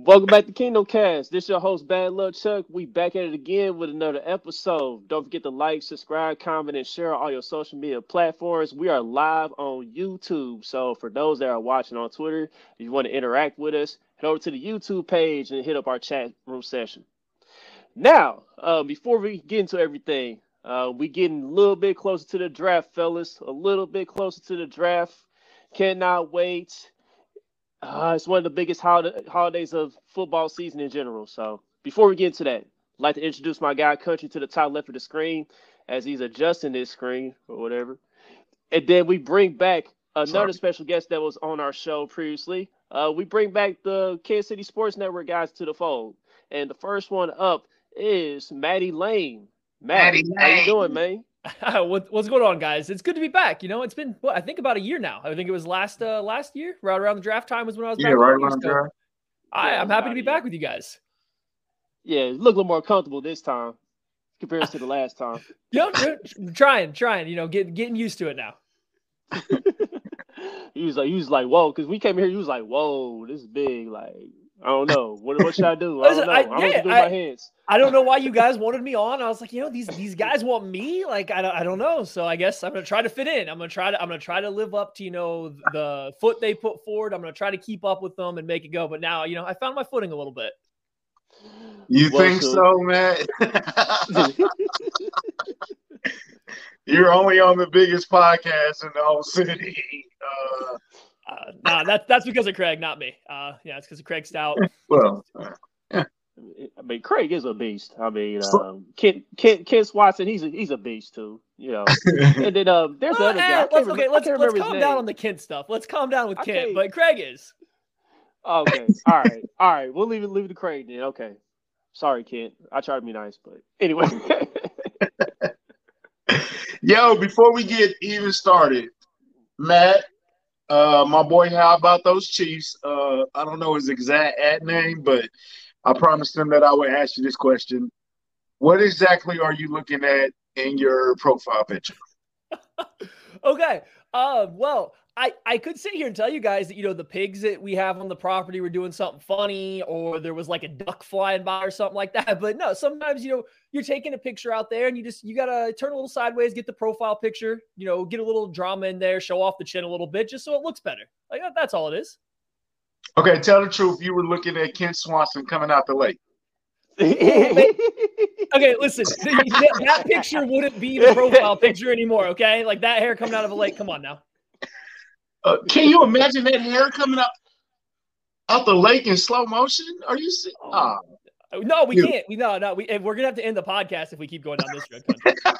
Welcome back to Kingdom Kast. This is your host, Bad Luck Chuck. We back at it again with another episode. Don't forget to like, subscribe, comment, and share on all your social media platforms. We are live on YouTube. So for those that are watching on Twitter, if you want to interact with us, head over to the YouTube page and hit up our chat room session. Now, uh, before we get into everything, uh, we getting a little bit closer to the draft, fellas. A little bit closer to the draft. Cannot wait. Uh, it's one of the biggest holiday, holidays of football season in general. So before we get into that, I'd like to introduce my guy Country to the top left of the screen as he's adjusting this screen or whatever. And then we bring back another Sorry. special guest that was on our show previously. Uh, we bring back the Kansas City Sports Network guys to the fold. And the first one up is Maddie Lane. Maddie, Maddie how you doing, man? what, what's going on, guys? It's good to be back. You know, it's been what I think about a year now. I think it was last uh last year, right around the draft time was when I was yeah, right around the draft. I, I'm happy to be back with you guys. Yeah, look a little more comfortable this time compared to the last time. yep, trying, trying. You know, getting getting used to it now. he was like, he was like, whoa, because we came here, he was like, whoa, this is big. Like, I don't know. What, what should I do? I don't know. I, am yeah, do my hands. I don't know why you guys wanted me on. I was like, you know, these these guys want me. Like, I don't, I don't know. So I guess I'm gonna try to fit in. I'm gonna try to I'm gonna try to live up to you know the foot they put forward. I'm gonna try to keep up with them and make it go. But now, you know, I found my footing a little bit. You well, think so, so man? You're only on the biggest podcast in the whole city. Uh, uh, nah, that's that's because of Craig, not me. Uh, yeah, it's because of Craig Stout. well, yeah. I mean, Craig is a beast. I mean, um, Kent, Kent, Kent Watson, he's a, he's a beast too. You know, and then um, there's uh, other guy. Let's, okay, let's, let's calm down on the Kent stuff. Let's calm down with Kent, but Craig is. Okay, all right, all right. We'll leave it leave it to Craig then. Okay, sorry, Kent. I tried to be nice, but anyway. Yo, before we get even started, Matt, uh, my boy, how about those Chiefs? Uh, I don't know his exact ad name, but I promised him that I would ask you this question. What exactly are you looking at in your profile picture? okay. Uh, well, I, I could sit here and tell you guys that you know the pigs that we have on the property were doing something funny or there was like a duck flying by or something like that but no sometimes you know you're taking a picture out there and you just you gotta turn a little sideways get the profile picture you know get a little drama in there show off the chin a little bit just so it looks better like that's all it is okay tell the truth you were looking at Kent Swanson coming out the lake okay, listen, that, that picture wouldn't be the profile picture anymore. Okay, like that hair coming out of a lake. Come on now. Uh, can you imagine that hair coming up out the lake in slow motion? Are you? See- oh. oh. No, we can't. We no, no. We we're gonna have to end the podcast if we keep going down this road.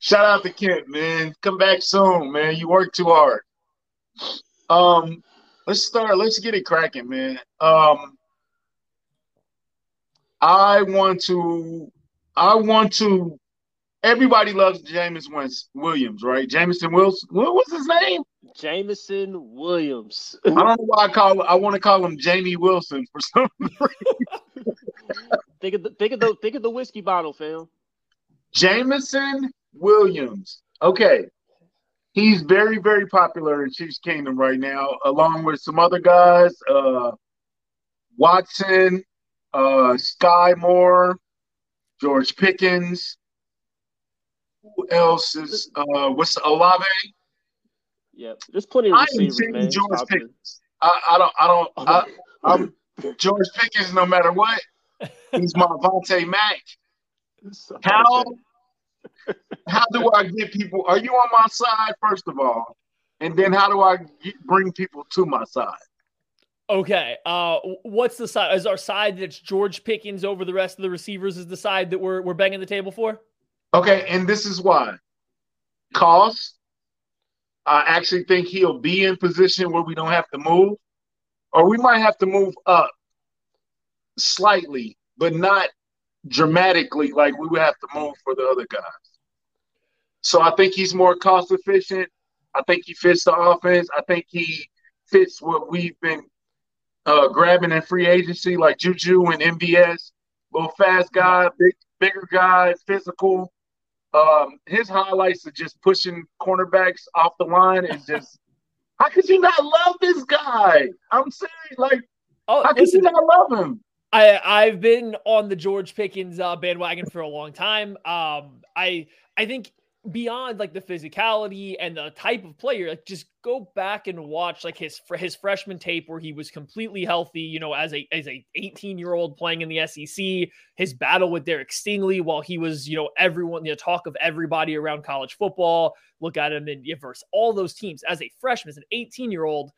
Shout out to Kent, man. Come back soon, man. You work too hard. Um, let's start. Let's get it cracking, man. Um, I want to. I want to everybody loves James Williams, right? Jameson Wilson. What was his name? Jameson Williams. I don't know why I call. I want to call him Jamie Wilson for some reason. think of the think of the think of the whiskey bottle, fam. Jameson Williams. Okay. He's very, very popular in Chiefs Kingdom right now, along with some other guys. Uh, Watson, uh, Skyy Moore, George Pickens, who else is uh what's Olave? Yeah, there's plenty of receivers, I man. George Pickens. I, I don't I don't I, I'm George Pickens no matter what. He's my Vontae Mack. How how do I get people? Are you on my side first of all, and then how do I get, bring people to my side? Okay. Uh, what's the side? Is our side that's George Pickens over the rest of the receivers? Is the side that we're we're banging the table for? Okay, and this is why. Cost. I actually think he'll be in position where we don't have to move, or we might have to move up slightly, but not dramatically like we would have to move for the other guys. So I think he's more cost efficient. I think he fits the offense. I think he fits what we've been uh, grabbing in free agency, like Juju and MVS. Little fast guy, big, bigger guy, physical. Um, his highlights are just pushing cornerbacks off the line is just How could you not love this guy? I'm saying, like, oh, how could you not love him? I I've been on the George Pickens uh, bandwagon for a long time. Um, I I think beyond like the physicality and the type of player, like just go back and watch like his his freshman tape where he was completely healthy, you know, as a as a 18 year old playing in the SEC. His battle with Derek Stingley while he was, you know, everyone the talk of everybody around college football. Look at him in versus all those teams as a freshman, as an 18 year old.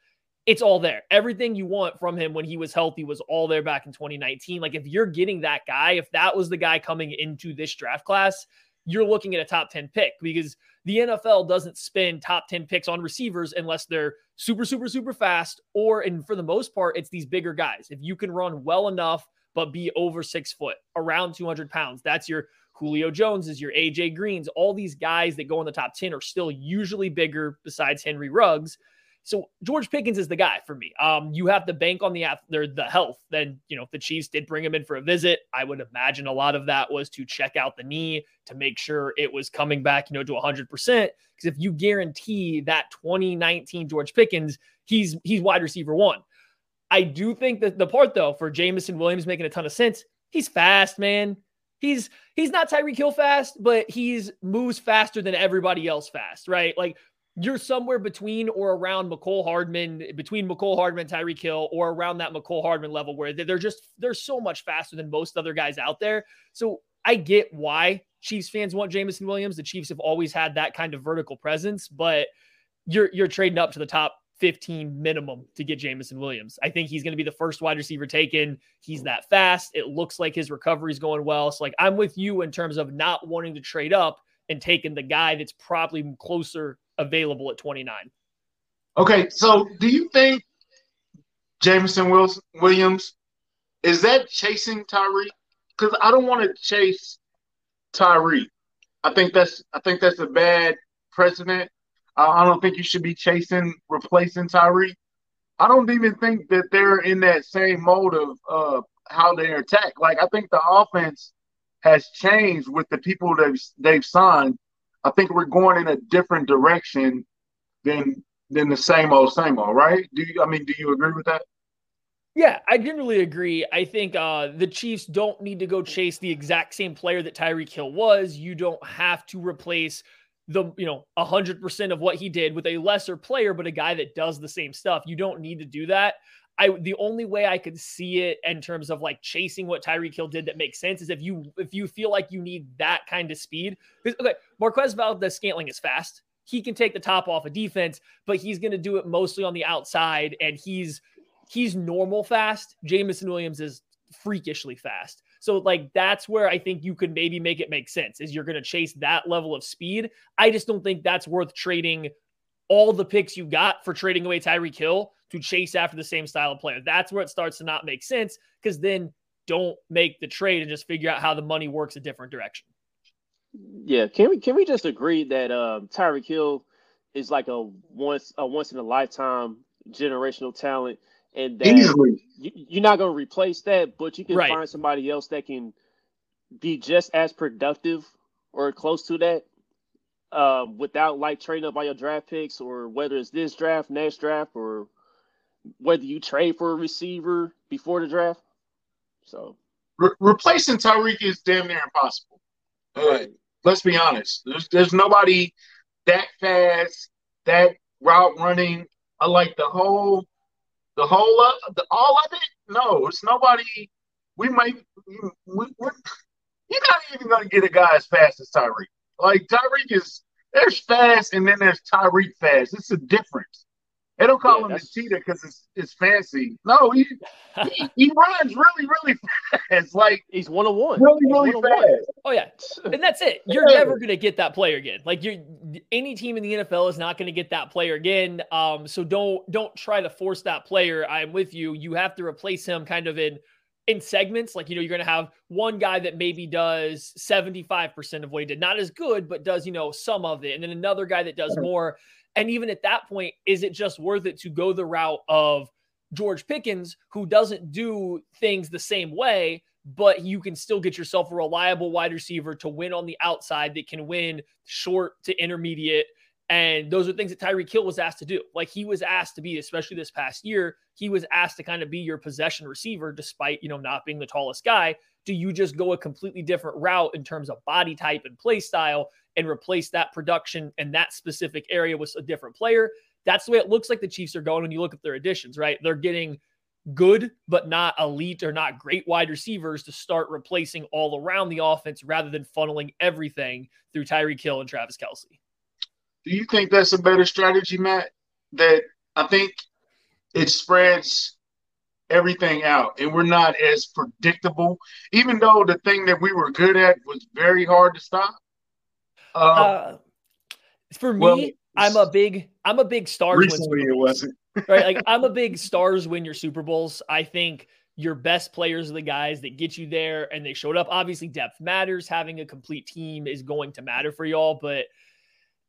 It's all there. Everything you want from him when he was healthy was all there back in 2019. Like, if you're getting that guy, if that was the guy coming into this draft class, you're looking at a top 10 pick because the NFL doesn't spend top 10 picks on receivers unless they're super, super, super fast, or, and for the most part, it's these bigger guys. If you can run well enough, but be over six foot, around 200 pounds, that's your Julio Joneses, your AJ Greens, all these guys that go in the top 10 are still usually bigger besides Henry Ruggs. So George Pickens is the guy for me. Um, you have to bank on the the health. Then you know if the Chiefs did bring him in for a visit. I would imagine a lot of that was to check out the knee to make sure it was coming back, you know, to 100. percent Because if you guarantee that 2019 George Pickens, he's he's wide receiver one. I do think that the part though for Jameson Williams making a ton of sense. He's fast, man. He's he's not Tyreek Hill fast, but he's moves faster than everybody else fast, right? Like you're somewhere between or around Mecole Hardman, between Mecole Hardman, Tyreek Hill, or around that Mecole Hardman level where they're just they're so much faster than most other guys out there. So I get why Chiefs fans want Jameson Williams. The Chiefs have always had that kind of vertical presence, but you're you're trading up to the top 15 minimum to get Jameson Williams. I think he's going to be the first wide receiver taken. He's that fast. It looks like his recovery is going well. So like I'm with you in terms of not wanting to trade up and taking the guy that's probably closer available at 29. Okay, so do you think Jameson Williams is that chasing Tyree? Because I don't want to chase Tyree. I think that's I think that's a bad precedent. I don't think you should be chasing replacing Tyree. I don't even think that they're in that same mode of uh, how they attack. Like I think the offense has changed with the people they've they've signed I think we're going in a different direction than than the same old same old, right? Do you? I mean, do you agree with that? Yeah, I generally agree. I think uh, the Chiefs don't need to go chase the exact same player that Tyreek Hill was. You don't have to replace the you know a hundred percent of what he did with a lesser player, but a guy that does the same stuff. You don't need to do that. I the only way I could see it in terms of like chasing what Tyreek Hill did that makes sense is if you if you feel like you need that kind of speed. Okay, Marquez Valdes-Scantling is fast. He can take the top off a of defense, but he's going to do it mostly on the outside, and he's he's normal fast. Jameson Williams is freakishly fast. So like that's where I think you could maybe make it make sense is you're going to chase that level of speed. I just don't think that's worth trading all the picks you got for trading away Tyreek Hill to chase after the same style of player. That's where it starts to not make sense because then don't make the trade and just figure out how the money works a different direction. Yeah, can we can we just agree that um, Tyreek Hill is like a once a once in a lifetime generational talent, and that Easily. you, are not going to replace that, but you can right. find somebody else that can be just as productive or close to that uh, without like trading up all your draft picks or whether it's this draft, next draft, or whether you trade for a receiver before the draft. So Re- replacing Tyreek is damn near impossible. Uh, let's be honest. There's there's nobody that fast, that route running. I like the whole, the whole, uh, the all of it. No, it's nobody. We might. We, we, you're not even going to get a guy as fast as Tyreek. Like Tyreek is there's fast, and then there's Tyreek fast. It's a difference. They don't call yeah, him that's... the cheetah because it's it's fancy. No, he, he, he runs really really fast. Like he's one on one. Really really fast. Oh yeah, and that's it. You're yeah. never gonna get that player again. Like you, any team in the NFL is not gonna get that player again. Um, so don't don't try to force that player. I'm with you. You have to replace him kind of in in segments. Like you know, you're gonna have one guy that maybe does 75 percent of what he did, not as good, but does you know some of it, and then another guy that does more. And even at that point, is it just worth it to go the route of George Pickens, who doesn't do things the same way, but you can still get yourself a reliable wide receiver to win on the outside that can win short to intermediate And those are things that Tyreek Hill was asked to do. Like he was asked to be, especially this past year, he was asked to kind of be your possession receiver, despite you know not being the tallest guy. Do you just go a completely different route in terms of body type and play style and replace that production and that specific area with a different player? That's the way it looks like the Chiefs are going when you look at their additions, right? They're getting good but not elite or not great wide receivers to start replacing all around the offense rather than funneling everything through Tyreek Hill and Travis Kelce. Do you think that's a better strategy, Matt? That I think it spreads everything out and we're not as predictable, even though the thing that we were good at was very hard to stop. Uh, uh, for me, well, I'm a big I'm a big stars. Recently, it wasn't right. Like I'm a big stars win your Super Bowls. I think your best players are the guys that get you there, and they showed up. Obviously, depth matters. Having a complete team is going to matter for y'all, but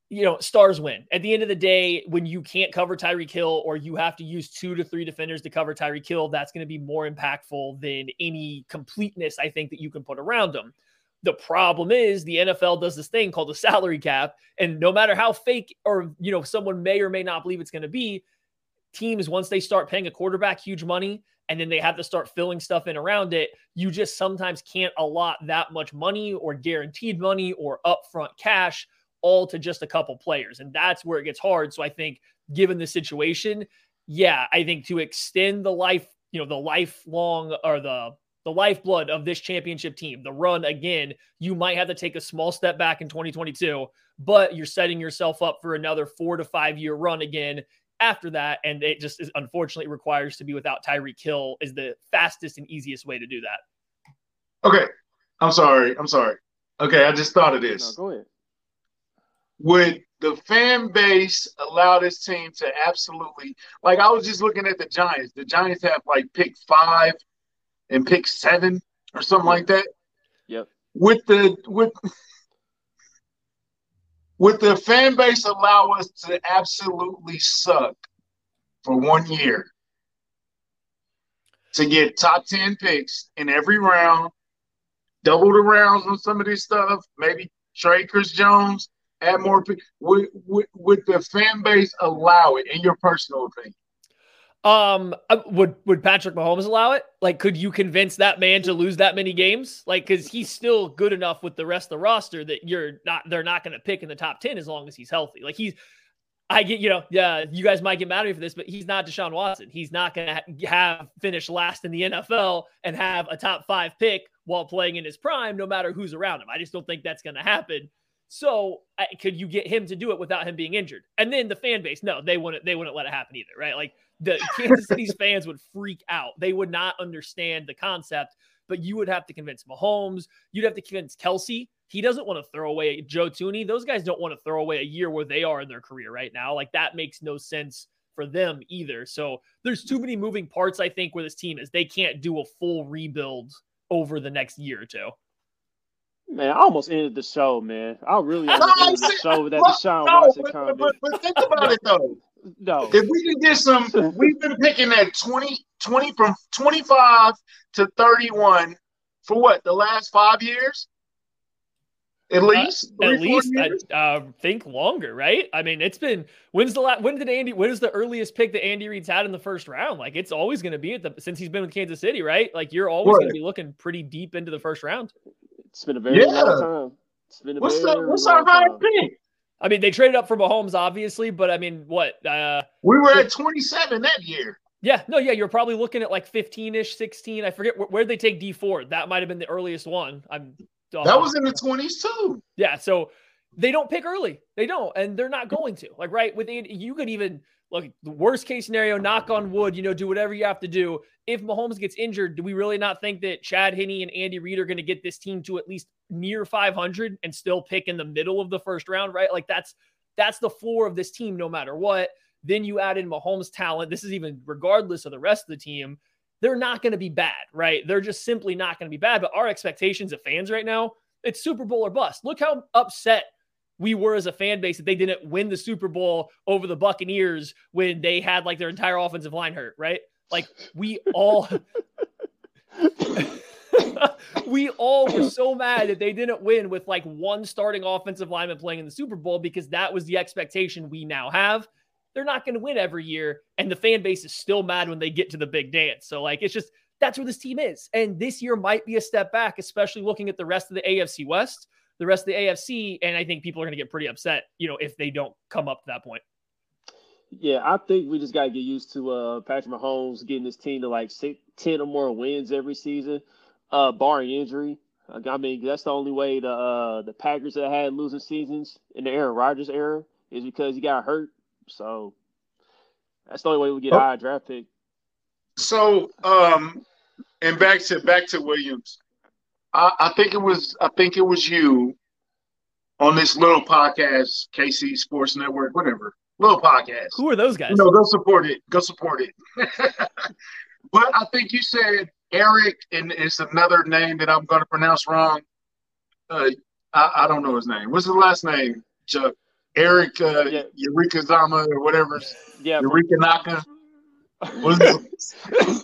you know, stars win. At the end of the day, when you can't cover Tyreek Hill or you have to use two to three defenders to cover Tyreek Hill, that's going to be more impactful than any completeness I think that you can put around them. The problem is the NFL does this thing called the salary cap, and no matter how fake or you know someone may or may not believe it's going to be, teams once they start paying a quarterback huge money and then they have to start filling stuff in around it, you just sometimes can't allot that much money or guaranteed money or upfront cash all to just a couple players, and that's where it gets hard. So I think given the situation, yeah, I think to extend the life, you know, the lifelong or the the lifeblood of this championship team, the run again, you might have to take a small step back in 2022, but you're setting yourself up for another four to five year run again after that. And it just is, unfortunately requires to be without Tyreek Hill is the fastest and easiest way to do that. Okay. I'm sorry. I'm sorry. Okay. I just thought of this. No, go ahead. Would the fan base allow this team to absolutely, like, I was just looking at the Giants. The Giants have like pick five and pick seven or something like that. Yep. With the with would the fan base allow us to absolutely suck for one year to get top 10 picks in every round, double the rounds on some of this stuff, maybe trade Chris Jones, add more picks? Would, would, would the fan base allow it, in your personal opinion? Um, uh, would would Patrick Mahomes allow it? Like, could you convince that man to lose that many games? Like, because he's still good enough with the rest of the roster that you're not. They're not going to pick in the top ten as long as he's healthy. Like he's. I get, you know, yeah, you guys might get mad at me for this, but he's not Deshaun Watson. He's not going to have finish last in the NFL and have a top five pick while playing in his prime, no matter who's around him. I just don't think that's going to happen. So could you get him to do it without him being injured? And then the fan base, no, they wouldn't. They wouldn't let it happen either, right? Like the Kansas City's fans would freak out. They would not understand the concept. But you would have to convince Mahomes. You'd have to convince Kelce. He doesn't want to throw away Joe Thuney. Those guys don't want to throw away a year where they are in their career right now. Like that makes no sense for them either. So there's too many moving parts, I think, where this team is. They can't do a full rebuild over the next year or two. Man, I almost ended the show, man. I really almost ended the show with that Deshaun no, Watson but, comment. But, but, think about it though. No. If we can get some, we've been picking at 20, 20 from 25 to 31 for what, the last five years? At uh, least, uh, at least, I uh, think longer, right? I mean, it's been when's the last? When did Andy? When is the earliest pick that Andy Reid's had in the first round? Like, it's always going to be at the since he's been with Kansas City, right? Like, you're always right. going to be looking pretty deep into the first round. It's been a very yeah. long time. It's been a what's very, the, what's our high pick? I mean, they traded up for Mahomes, obviously, but I mean, what? Uh, we were at 27 that year. Yeah, no, yeah, you're probably looking at like 15 ish, 16. I forget where, did they take Dee Ford. That might have been the earliest one. I'm uh, that was in the 20s too. Yeah, so they don't pick early. They don't, and they're not going to. Like, right? With you could even look the worst case scenario, knock on wood, you know, do whatever you have to do. If Mahomes gets injured, do we really not think that Chad Henne and Andy Reid are going to get this team to at least near 500 and still pick in the middle of the first round, right? Like that's that's the floor of this team no matter what. Then you add in Mahomes' talent. This is even regardless of the rest of the team. They're not going to be bad, right? They're just simply not going to be bad. But our expectations of fans right now, it's Super Bowl or bust. Look how upset we were as a fan base that they didn't win the Super Bowl over the Buccaneers when they had like their entire offensive line hurt, right? Like we all we all were so mad that they didn't win with like one starting offensive lineman playing in the Super Bowl because that was the expectation we now have. They're not going to win every year, and the fan base is still mad when they get to the big dance. So, like, it's just that's where this team is. And this year might be a step back, especially looking at the rest of the AFC West, the rest of the AFC. And I think people are going to get pretty upset, you know, if they don't come up to that point. Yeah, I think we just got to get used to uh, Patrick Mahomes getting his team to like six, 10 or more wins every season, uh, barring injury. I mean, that's the only way the uh, the Packers that had losing seasons in the Aaron Rodgers era is because he got hurt. So that's the only way we get oh. a high draft pick. So, um, and back to back to Williams, I, I think it was I think it was you on this little podcast, KC Sports Network, whatever little podcast. Who are those guys? No, go support it. Go support it. but I think you said Eric, and it's another name that I'm going to pronounce wrong. Uh, I, I, don't know his name. What's his last name? Chuck. Eric uh, yeah. Eureka Zama or whatever. Yeah. Eureka Naka.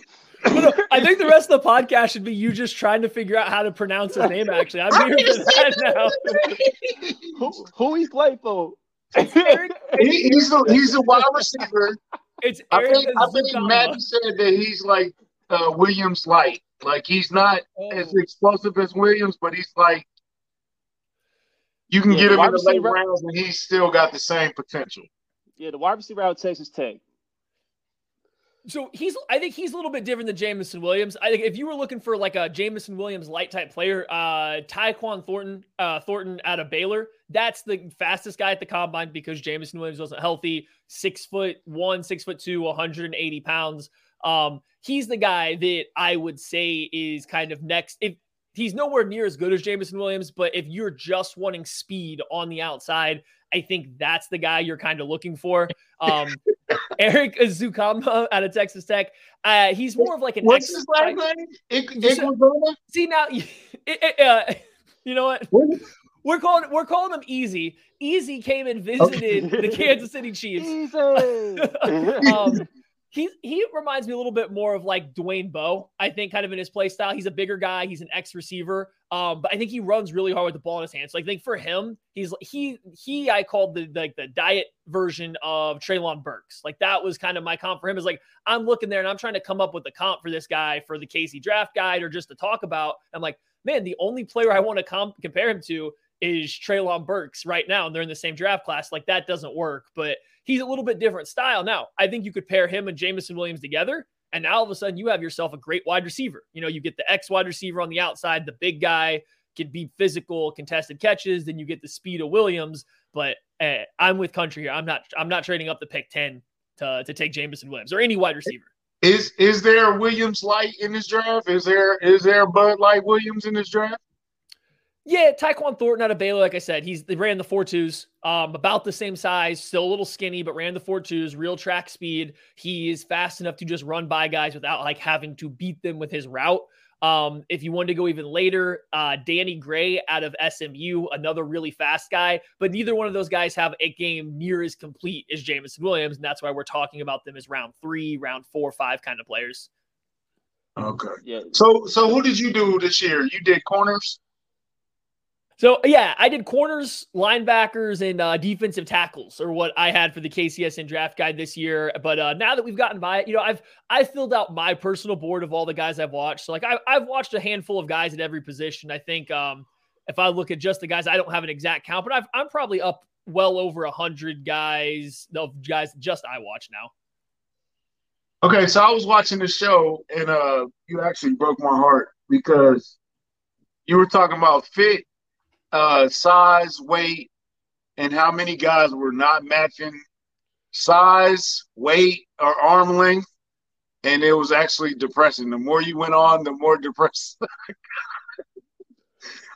I think the rest of the podcast should be you just trying to figure out how to pronounce his name. Actually, I'm here for that now. who, who he played for? he, he's a he's a wide receiver. It's Eric I think I think Matt said that he's like uh, Williams light. Like he's not oh. as explosive as Williams, but he's like you can yeah, get him in the late rounds and he's still got the same potential. Yeah, the wide receiver out of Texas Tech. So he's, I think he's a little bit different than Jameson Williams. I think if you were looking for like a Jameson Williams light type player, uh, Tyquan Thornton, uh, Thornton out of Baylor, that's the fastest guy at the combine because Jameson Williams wasn't healthy. Six foot one, six foot two, 180 pounds. Um, he's the guy that I would say is kind of next. If he's nowhere near as good as Jameson Williams, but if you're just wanting speed on the outside, I think that's the guy you're kind of looking for. Um, Erik Ezukanma out of Texas Tech. Uh, he's more of like an. What's his last name? See now, it, uh, you know what? We're calling we're calling him Easy. Easy came and visited okay. the Kansas City Chiefs. um, he he reminds me a little bit more of like Dwayne Bowe. I think kind of in his play style. He's a bigger guy. He's an ex receiver. Um, but I think he runs really hard with the ball in his hands. So I think for him, he's he he I called the like the diet version of Treylon Burks. Like that was kind of my comp for him. Is like I'm looking there and I'm trying to come up with the comp for this guy for the KC draft guide or just to talk about. I'm like, man, the only player I want to comp compare him to is Treylon Burks right now, and they're in the same draft class. Like that doesn't work. But he's a little bit different style. Now, I think you could pair him and Jameson Williams together. And now all of a sudden you have yourself a great wide receiver. You know, you get the X wide receiver on the outside, the big guy can be physical, contested catches. Then you get the speed of Williams. But uh, I'm with country here. I'm not. I'm not trading up the pick ten to to take Jameson Williams or any wide receiver. Is is there Williams light in this draft? Is there is there Bud Light Williams in this draft? Yeah, Tyquan Thornton out of Baylor, like I said, he's they ran the four twos, um, about the same size, still a little skinny, but ran the four twos, real track speed. He is fast enough to just run by guys without like having to beat them with his route. Um, if you wanted to go even later, uh, Danny Gray out of SMU, another really fast guy, but neither one of those guys have a game near as complete as Jameson Williams, and that's why we're talking about them as round three, round four, five kind of players. Okay. Yeah. So, so who did you do this year? You did corners. So yeah, I did corners, linebackers, and uh, defensive tackles, or what I had for the KCSN draft guide this year. But uh, now that we've gotten by it, you know, I've I filled out my personal board of all the guys I've watched. So like I, I've watched a handful of guys at every position. I think um, if I look at just the guys, I don't have an exact count, but I've, I'm probably up well over a hundred guys of guys just I watch now. Okay, so I was watching the show, and uh, you actually broke my heart because you were talking about fit uh, size, weight, and how many guys were not matching size, weight, or arm length. And it was actually depressing. The more you went on, the more depressed.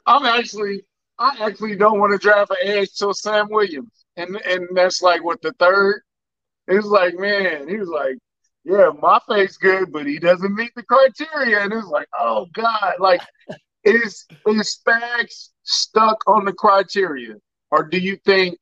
I'm actually, I actually don't want to draft an edge till Sam Williams, and and that's like what the third. It was like, man, he was like, yeah, my face good, but he doesn't meet the criteria, and it's like, oh god, like is is Spags stuck on the criteria, or do you think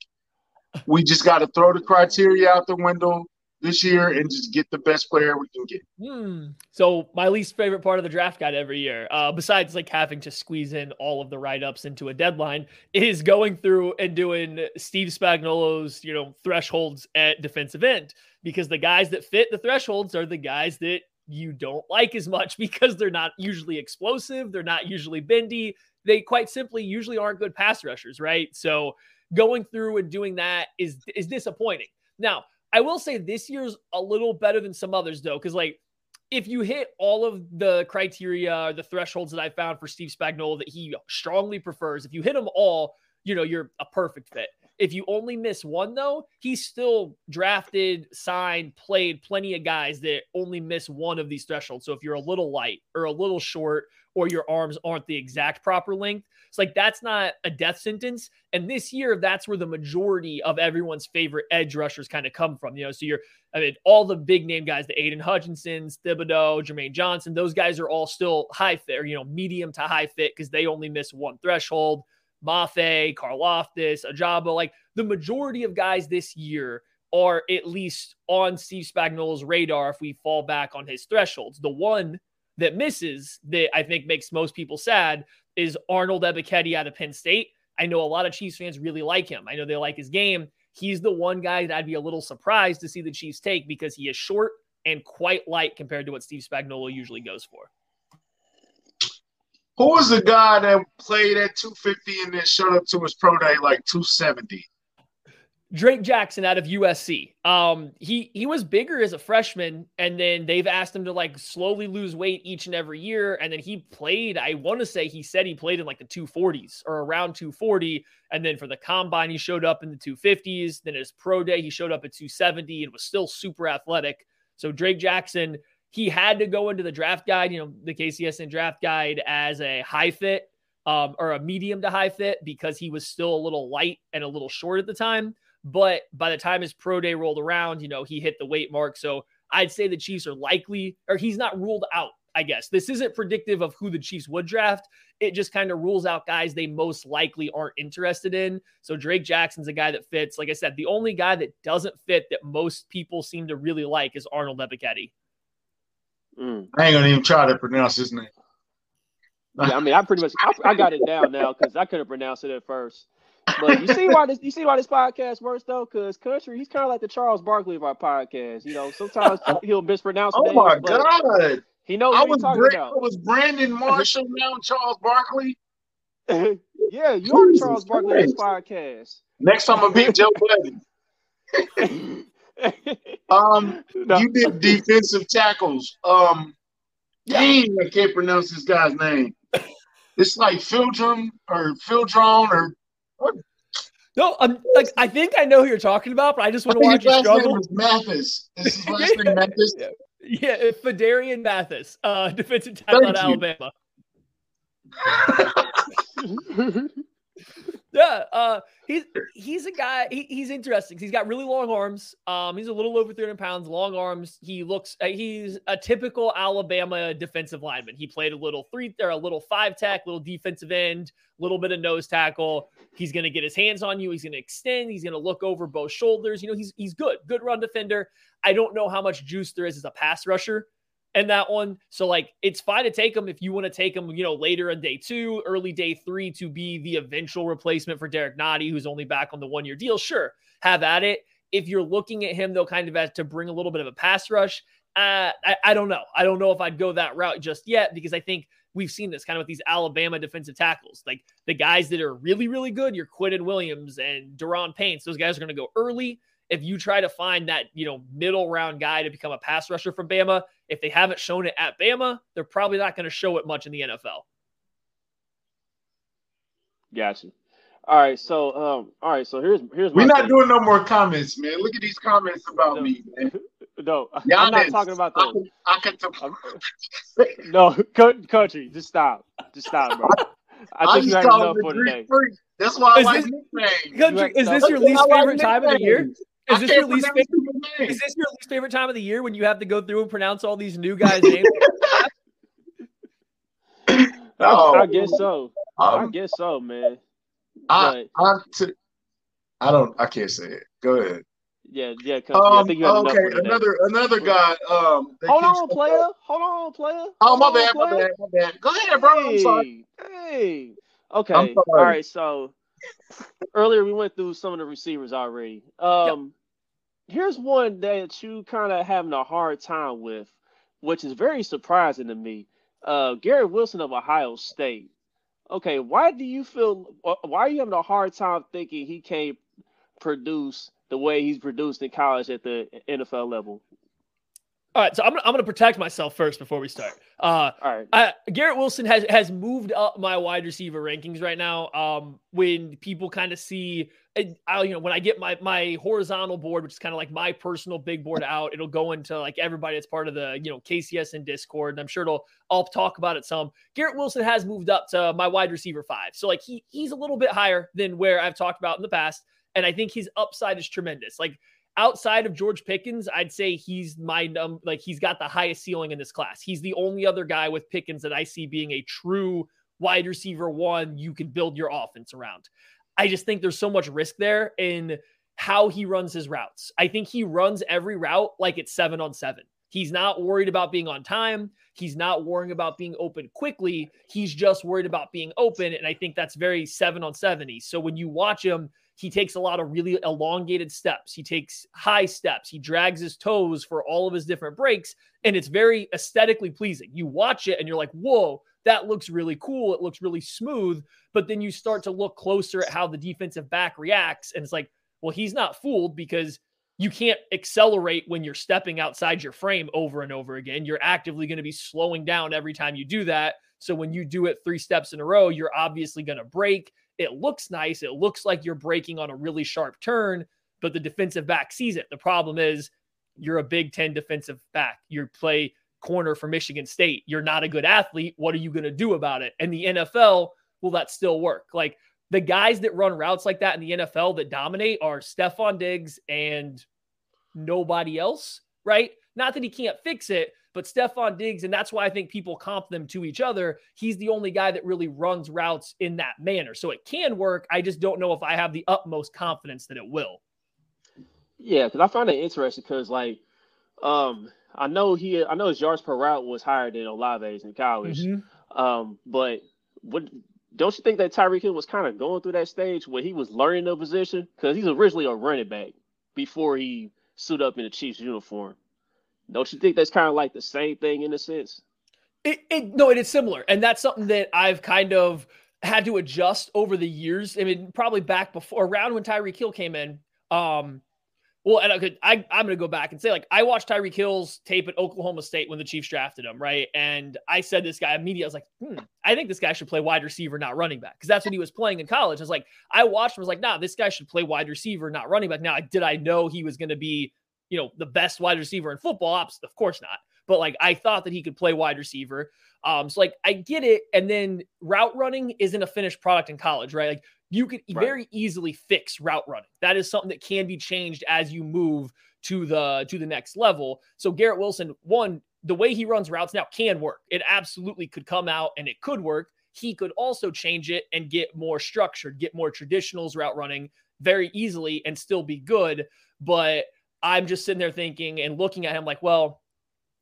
we just got to throw the criteria out the window, this year and just get the best player we can get. Hmm. So my least favorite part of the draft guide every year, uh, besides like having to squeeze in all of the write ups into a deadline, is going through and doing Steve Spagnuolo's you know thresholds at defensive end because the guys that fit the thresholds are the guys that you don't like as much because they're not usually explosive, they're not usually bendy, they quite simply usually aren't good pass rushers, right? So going through and doing that is is disappointing. Now, I will say this year's a little better than some others though, because like if you hit all of the criteria or the thresholds that I found for Steve Spagnuolo that he strongly prefers, if you hit them all, you know you're a perfect fit. If you only miss one, though, he's still drafted, signed, played plenty of guys that only miss one of these thresholds. So if you're a little light or a little short or your arms aren't the exact proper length, it's like that's not a death sentence. And this year, that's where the majority of everyone's favorite edge rushers kind of come from. You know, so you're, I mean, all the big name guys, the Aidan Hutchinsons, Thibodeaux, Jermaine Johnson, those guys are all still high fit or, you know, medium to high fit because they only miss one threshold. Mafe, Karlaftis, Ojabo, like the majority of guys this year are at least on Steve Spagnuolo's radar if we fall back on his thresholds. The one that misses that I think makes most people sad is Arnold Ebiketie out of Penn State. I know a lot of Chiefs fans really like him. I know they like his game. He's the one guy that I'd be a little surprised to see the Chiefs take because he is short and quite light compared to what Steve Spagnuolo usually goes for. Who was the guy that played at 250 and then showed up to his pro day like 270? Drake Jackson out of USC. Um, he he was bigger as a freshman, and then they've asked him to like slowly lose weight each and every year. And then he played. I want to say he said he played in like the 240s or around 240. And then for the combine, he showed up in the 250s. Then his pro day, he showed up at 270 and was still super athletic. So Drake Jackson, he had to go into the draft guide, you know, the KCSN draft guide as a high fit um, or a medium to high fit because he was still a little light and a little short at the time. But by the time his pro day rolled around, you know, he hit the weight mark. So I'd say the Chiefs are likely, or he's not ruled out, I guess. This isn't predictive of who the Chiefs would draft. It just kind of rules out guys they most likely aren't interested in. So Drake Jackson's a guy that fits. Like I said, the only guy that doesn't fit that most people seem to really like is Arnold Ebiketie. Mm. I ain't gonna even try to pronounce his name. yeah, I mean, I pretty much I, I got it down now because I couldn't pronounce it at first. But you see why this you see why this podcast works though, because country he's kind of like the Charles Barkley of our podcast. You know, sometimes he'll mispronounce. oh names, my god! He knows I what he's talking Brand, about. Was Brandon Marshall now Charles Barkley? yeah, you're the Charles Barkley of this podcast. Next time I'm gonna beat Joe Budden. um, no. you did defensive tackles. Um, dang, I can't pronounce this guy's name. It's like Fildrum or Fildron or what? No, I'm like I think I know who you're talking about, but I just want to watch you struggle. Name Mathis. Is his last name Mathis? Yeah, yeah Phidarian Mathis, uh, defensive tackle at Alabama. Yeah, uh, he's he's a guy. He, he's interesting. He's got really long arms. Um, he's a little over 300 pounds, long arms. He looks. Uh, he's a typical Alabama defensive lineman. He played a little three or a little five tech, little defensive end, little bit of nose tackle. He's to get his hands on you. He's to extend. He's to look over both shoulders. You know, he's he's good, good run defender. I don't know how much juice there is as a pass rusher and that one. So like it's fine to take him if you want to take him, you know, later in day two, early day three to be the eventual replacement for Derrick Nnadi, who's only back on the one year deal. Sure, have at it. If you're looking at him though, kind of as to bring a little bit of a pass rush, uh, I, I don't know. I don't know if I'd go that route just yet because I think we've seen this kind of with these Alabama defensive tackles. Like the guys that are really, really good, you're Quinnen Williams and Daron Payne. Those guys are going to go early if you try to find that, you know, middle round guy to become a pass rusher from Bama, if they haven't shown it at Bama, they're probably not going to show it much in the NFL. Gotcha. All right, so um, all right, so here's here's. We're not thing. doing no more comments, man. Look at these comments about no, me, man. No, Giannis, I'm not talking about that. I can, I can no, country, just stop, just stop, bro. I think you had enough for today. Freak. That's why I is like nicknames. Country, is this your least favorite time of the year? Is this your least favorite? Is this your least favorite time of the year when you have to go through and pronounce all these new guys' names? oh, I guess so. Um, I guess so, man. I, I, t- I don't. I can't say it. Go ahead. Yeah, yeah. Um, I think okay, another another guy. Um, hold on, player. Hold on, player. Oh, my bad, my bad, my bad. Go ahead, bro. Hey, I'm sorry. Hey. Okay. All right. So earlier we went through some of the receivers already. Um, yep. here's one that you kind of having a hard time with, which is very surprising to me. Uh, Garrett Wilson of Ohio State. Okay, why do you feel? Why are you having a hard time thinking he can't produce the way he's produced in college at the NFL level? All right, so I'm I'm gonna protect myself first before we start. Uh, All right, I, Garrett Wilson has has moved up my wide receiver rankings right now. Um, when people kind of see, I, you know, when I get my my horizontal board, which is kind of like my personal big board out, it'll go into like everybody that's part of the you know KCSN Discord, and I'm sure it'll I'll talk about it some. Garrett Wilson has moved up to my wide receiver five, so like he he's a little bit higher than where I've talked about in the past, and I think his upside is tremendous. Like outside of George Pickens, I'd say he's my um, like he's got the highest ceiling in this class. He's the only other guy with Pickens that I see being a true wide receiver one you can build your offense around. I just think there's so much risk there in how he runs his routes. I think he runs every route like it's 7 on 7. He's not worried about being on time. He's not worrying about being open quickly. He's just worried about being open. And I think that's very seven on 70. So when you watch him, he takes a lot of really elongated steps. He takes high steps. He drags his toes for all of his different breaks. And it's very aesthetically pleasing. You watch it and you're like, whoa, that looks really cool. It looks really smooth. But then you start to look closer at how the defensive back reacts. And it's like, well, he's not fooled because you can't accelerate when you're stepping outside your frame over and over again. You're actively going to be slowing down every time you do that. So when you do it three steps in a row, you're obviously going to break. It looks nice. It looks like you're breaking on a really sharp turn, but the defensive back sees it. The problem is you're a Big Ten defensive back. You play corner for Michigan State. You're not a good athlete. What are you going to do about it? And the NFL, will that still work? Like the guys that run routes like that in the NFL that dominate are Stefon Diggs and nobody else, right? Not that he can't fix it, but Stefon Diggs, and that's why I think people comp them to each other. He's the only guy that really runs routes in that manner. So it can work. I just don't know if I have the utmost confidence that it will. Yeah, because I find it interesting because like um I know he I know his yards per route was higher than Olave's in college. Mm-hmm. Um, but what don't you think that Tyreek Hill was kind of going through that stage where he was learning the position? Because he's originally a running back before he suit up in the Chiefs uniform. Don't you think that's kind of like the same thing in a sense? It, it no, it is similar, and that's something that I've kind of had to adjust over the years. I mean, probably back before around when Tyreek Hill came in. Um, well, and I could I I'm gonna go back and say like I watched Tyreek Hill's tape at Oklahoma State when the Chiefs drafted him, right? And I said this guy immediately. I was like, hmm, I think this guy should play wide receiver, not running back, because that's what he was playing in college. I was like, I watched him. I was like, nah, this guy should play wide receiver, not running back. Now, did I know he was going to be you know, the best wide receiver in football. Of course not. But like I thought that he could play wide receiver. Um, so like I get it. And then route running isn't a finished product in college, right? Like you could right. very easily fix route running. That is something that can be changed as you move to the to the next level. So Garrett Wilson, one, the way he runs routes now can work. It absolutely could come out and it could work. He could also change it and get more structured, get more traditionals route running very easily and still be good. But I'm just sitting there thinking and looking at him like, well,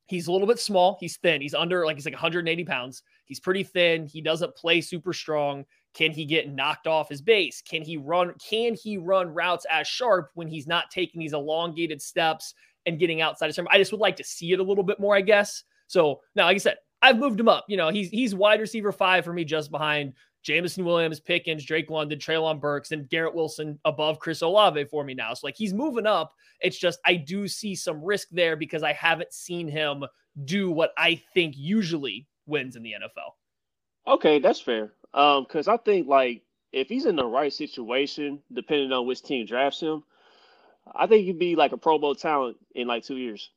he's a little bit small. He's thin. He's under like he's like 180 pounds. He's pretty thin. He doesn't play super strong. Can he get knocked off his base? Can he run? Can he run routes as sharp when he's not taking these elongated steps and getting outside of him? I just would like to see it a little bit more, I guess. So now, like I said, I've moved him up. You know, he's he's wide receiver five for me, just behind Jameson Williams, Pickens, Drake London, Treylon Burks, and Garrett Wilson above Chris Olave for me now. So like he's moving up. It's just I do see some risk there because I haven't seen him do what I think usually wins in the NFL. Okay, that's fair. Um, because I think like if he's in the right situation, depending on which team drafts him, I think he'd be like a Pro Bowl talent in like two years.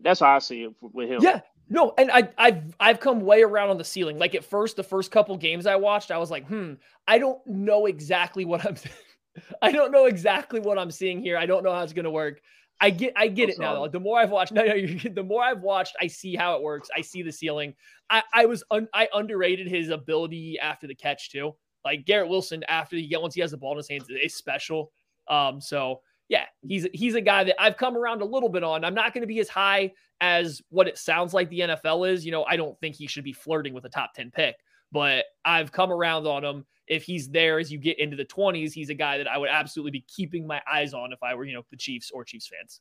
That's how I see it with him. Yeah, no, and I, I've I've come way around on the ceiling. Like at first, the first couple games I watched, I was like, hmm, I don't know exactly what I'm. I don't know exactly what I'm seeing here. I don't know how it's gonna work. I get I get it now. Though. The more I've watched, no, no, the more I've watched, I see how it works. I see the ceiling. I I was un, I underrated his ability after the catch too. Like Garrett Wilson after he once he has the ball in his hands is special. Um, so yeah, he's he's a guy that I've come around a little bit on. I'm not going to be as high as what it sounds like the NFL is. You know, I don't think he should be flirting with a top 10 pick, but I've come around on him. If he's there as you get into the 20s, he's a guy that I would absolutely be keeping my eyes on if I were, you know, the Chiefs or Chiefs fans.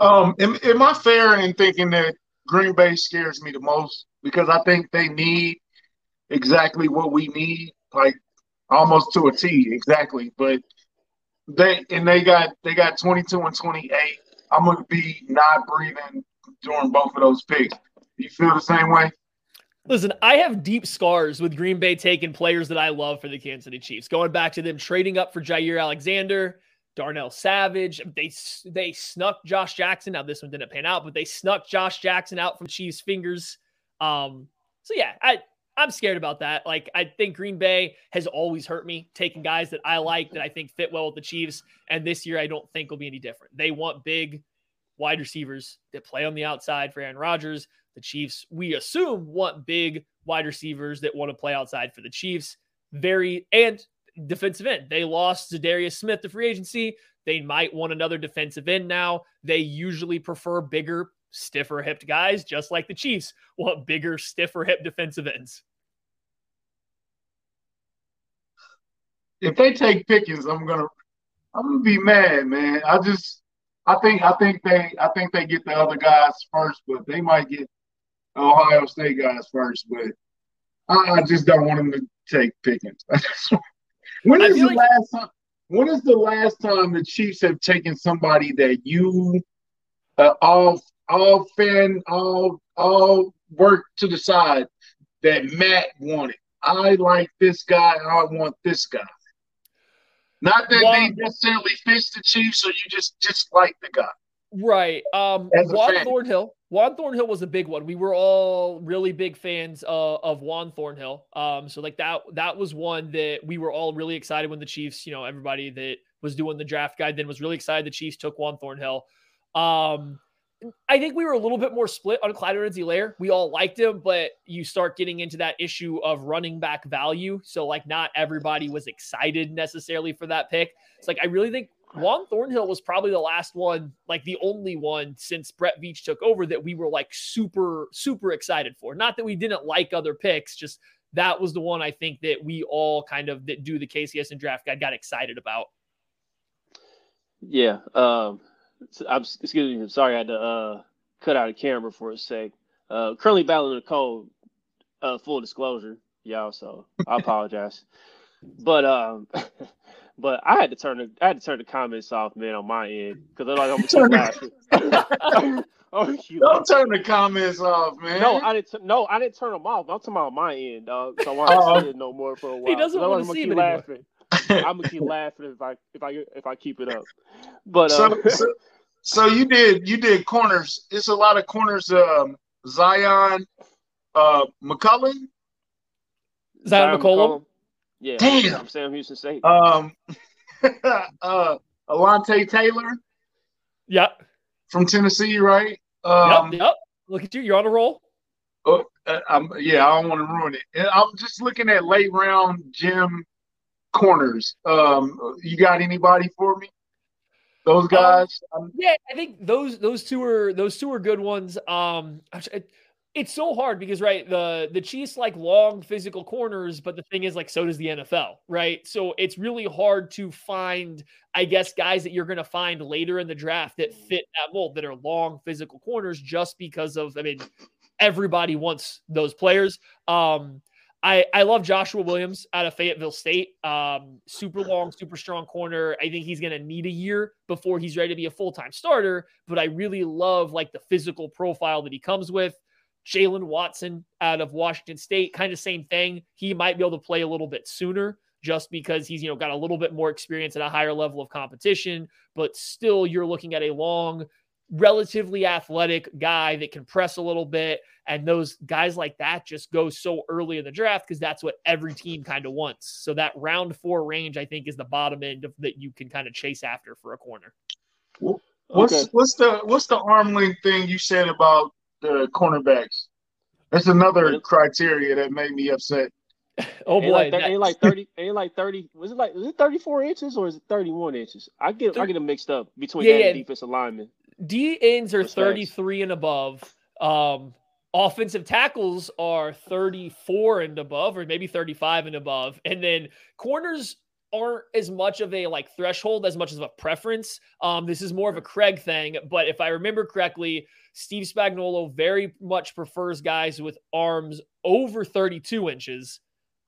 Um, am, am I fair in thinking that Green Bay scares me the most because I think they need exactly what we need, like almost to a T, exactly. But they and they got they got 22 and 28. I'm gonna be not breathing during both of those picks. You feel the same way? Listen, I have deep scars with Green Bay taking players that I love for the Kansas City Chiefs. Going back to them trading up for Jaire Alexander, Darnell Savage. They they snuck Josh Jackson. Now this one didn't pan out, but they snuck Josh Jackson out from Chiefs' fingers. Um, so yeah, I I'm scared about that. Like I think Green Bay has always hurt me taking guys that I like that I think fit well with the Chiefs, and this year I don't think will be any different. They want big wide receivers that play on the outside for Aaron Rodgers. The Chiefs, we assume, want big wide receivers that want to play outside for the Chiefs. Very and defensive end. They lost Za'Darius Smith to free agency. They might want another defensive end now. They usually prefer bigger, stiffer hipped guys, just like the Chiefs want bigger, stiffer hip defensive ends. If they take Pickens, I'm gonna I'm gonna be mad, man. I just I think I think they I think they get the other guys first, but they might get Ohio State guys first, but I, I just don't want them to take Pickens. when is the like- last time? When is the last time the Chiefs have taken somebody that you uh, all all fan all all work to the side that Matt wanted? I like this guy. I want this guy. Not that well, they necessarily fit the Chiefs, or you just just like the guy. Right. Um, Juan Thornhill. Juan Thornhill was a big one. We were all really big fans uh, of Juan Thornhill. Um, so like that that was one that we were all really excited when the Chiefs, you know, everybody that was doing the draft guide then was really excited the Chiefs took Juan Thornhill. Um, I think we were a little bit more split on Clyde Edwards-Helaire. We all liked him, but you start getting into that issue of running back value. So like not everybody was excited necessarily for that pick. It's like I really think Juan Thornhill was probably the last one, like the only one since Brett Veach took over that we were like super, super excited for. Not that we didn't like other picks, just that was the one I think that we all kind of that do the KCSN draft guide got excited about. Yeah. Um, I'm excuse me. I'm sorry I had to uh, cut out a camera for a sec. Uh, currently battling a cold. Uh, full disclosure, y'all. So I apologize. but um, But I had to turn the I had to turn the comments off, man, on my end because I'm like I'm keep laughing. oh, Don't turn the comments off, man. No, I didn't. No, I didn't turn them off. I'm talking about my end, dog. So I want to uh, see it no more for a while. He doesn't want to see me laughing. I'm gonna keep laughing if I if I if I keep it up. But uh, so, so, so you did you did corners. It's a lot of corners. Um, Zyon, uh, McCollum. Zyon, Zyon McCollum. McCollum. Yeah, damn. Sam Houston State. Um, uh, Alontae Taylor. Yep. From Tennessee, right? Um, yep. Yep. Look at you. You're on a roll. Oh, uh, yeah, I don't want to ruin it. I'm just looking at late round gym corners. Um, you got anybody for me? Those um, guys? Um, yeah, I think those those two are those two are good ones. Um, it's so hard because right the the Chiefs like long physical corners, but the thing is like so does the NFL, right? So it's really hard to find, I guess, guys that you're going to find later in the draft that fit that mold that are long physical corners, just because of I mean, everybody wants those players. Um, I I love Joshua Williams out of Fayetteville State. Um, super long, super strong corner. I think he's going to need a year before he's ready to be a full time starter, but I really love like the physical profile that he comes with. Jaylen Watson out of Washington State, kind of same thing. He might be able to play a little bit sooner just because he's, you know, got a little bit more experience at a higher level of competition, but still you're looking at a long, relatively athletic guy that can press a little bit. And those guys like that just go so early in the draft because that's what every team kind of wants. So that round four range, I think, is the bottom end of that you can kind of chase after for a corner. What's okay. what's the what's the arm length thing you said about the cornerbacks. That's another criteria that made me upset. Oh boy, ain't like, ain't like thirty, ain't like thirty. Was it like is it thirty four inches or is it thirty one inches? I get I get them mixed up between yeah, that yeah. defensive lineman. D ends are thirty three and above. Um, offensive tackles are 34 and above or maybe 35 and above. And then corners aren't as much of a like threshold as much as a preference. Um this is more of a craig thing but if i remember correctly steve spagnuolo very much prefers guys with arms over 32 inches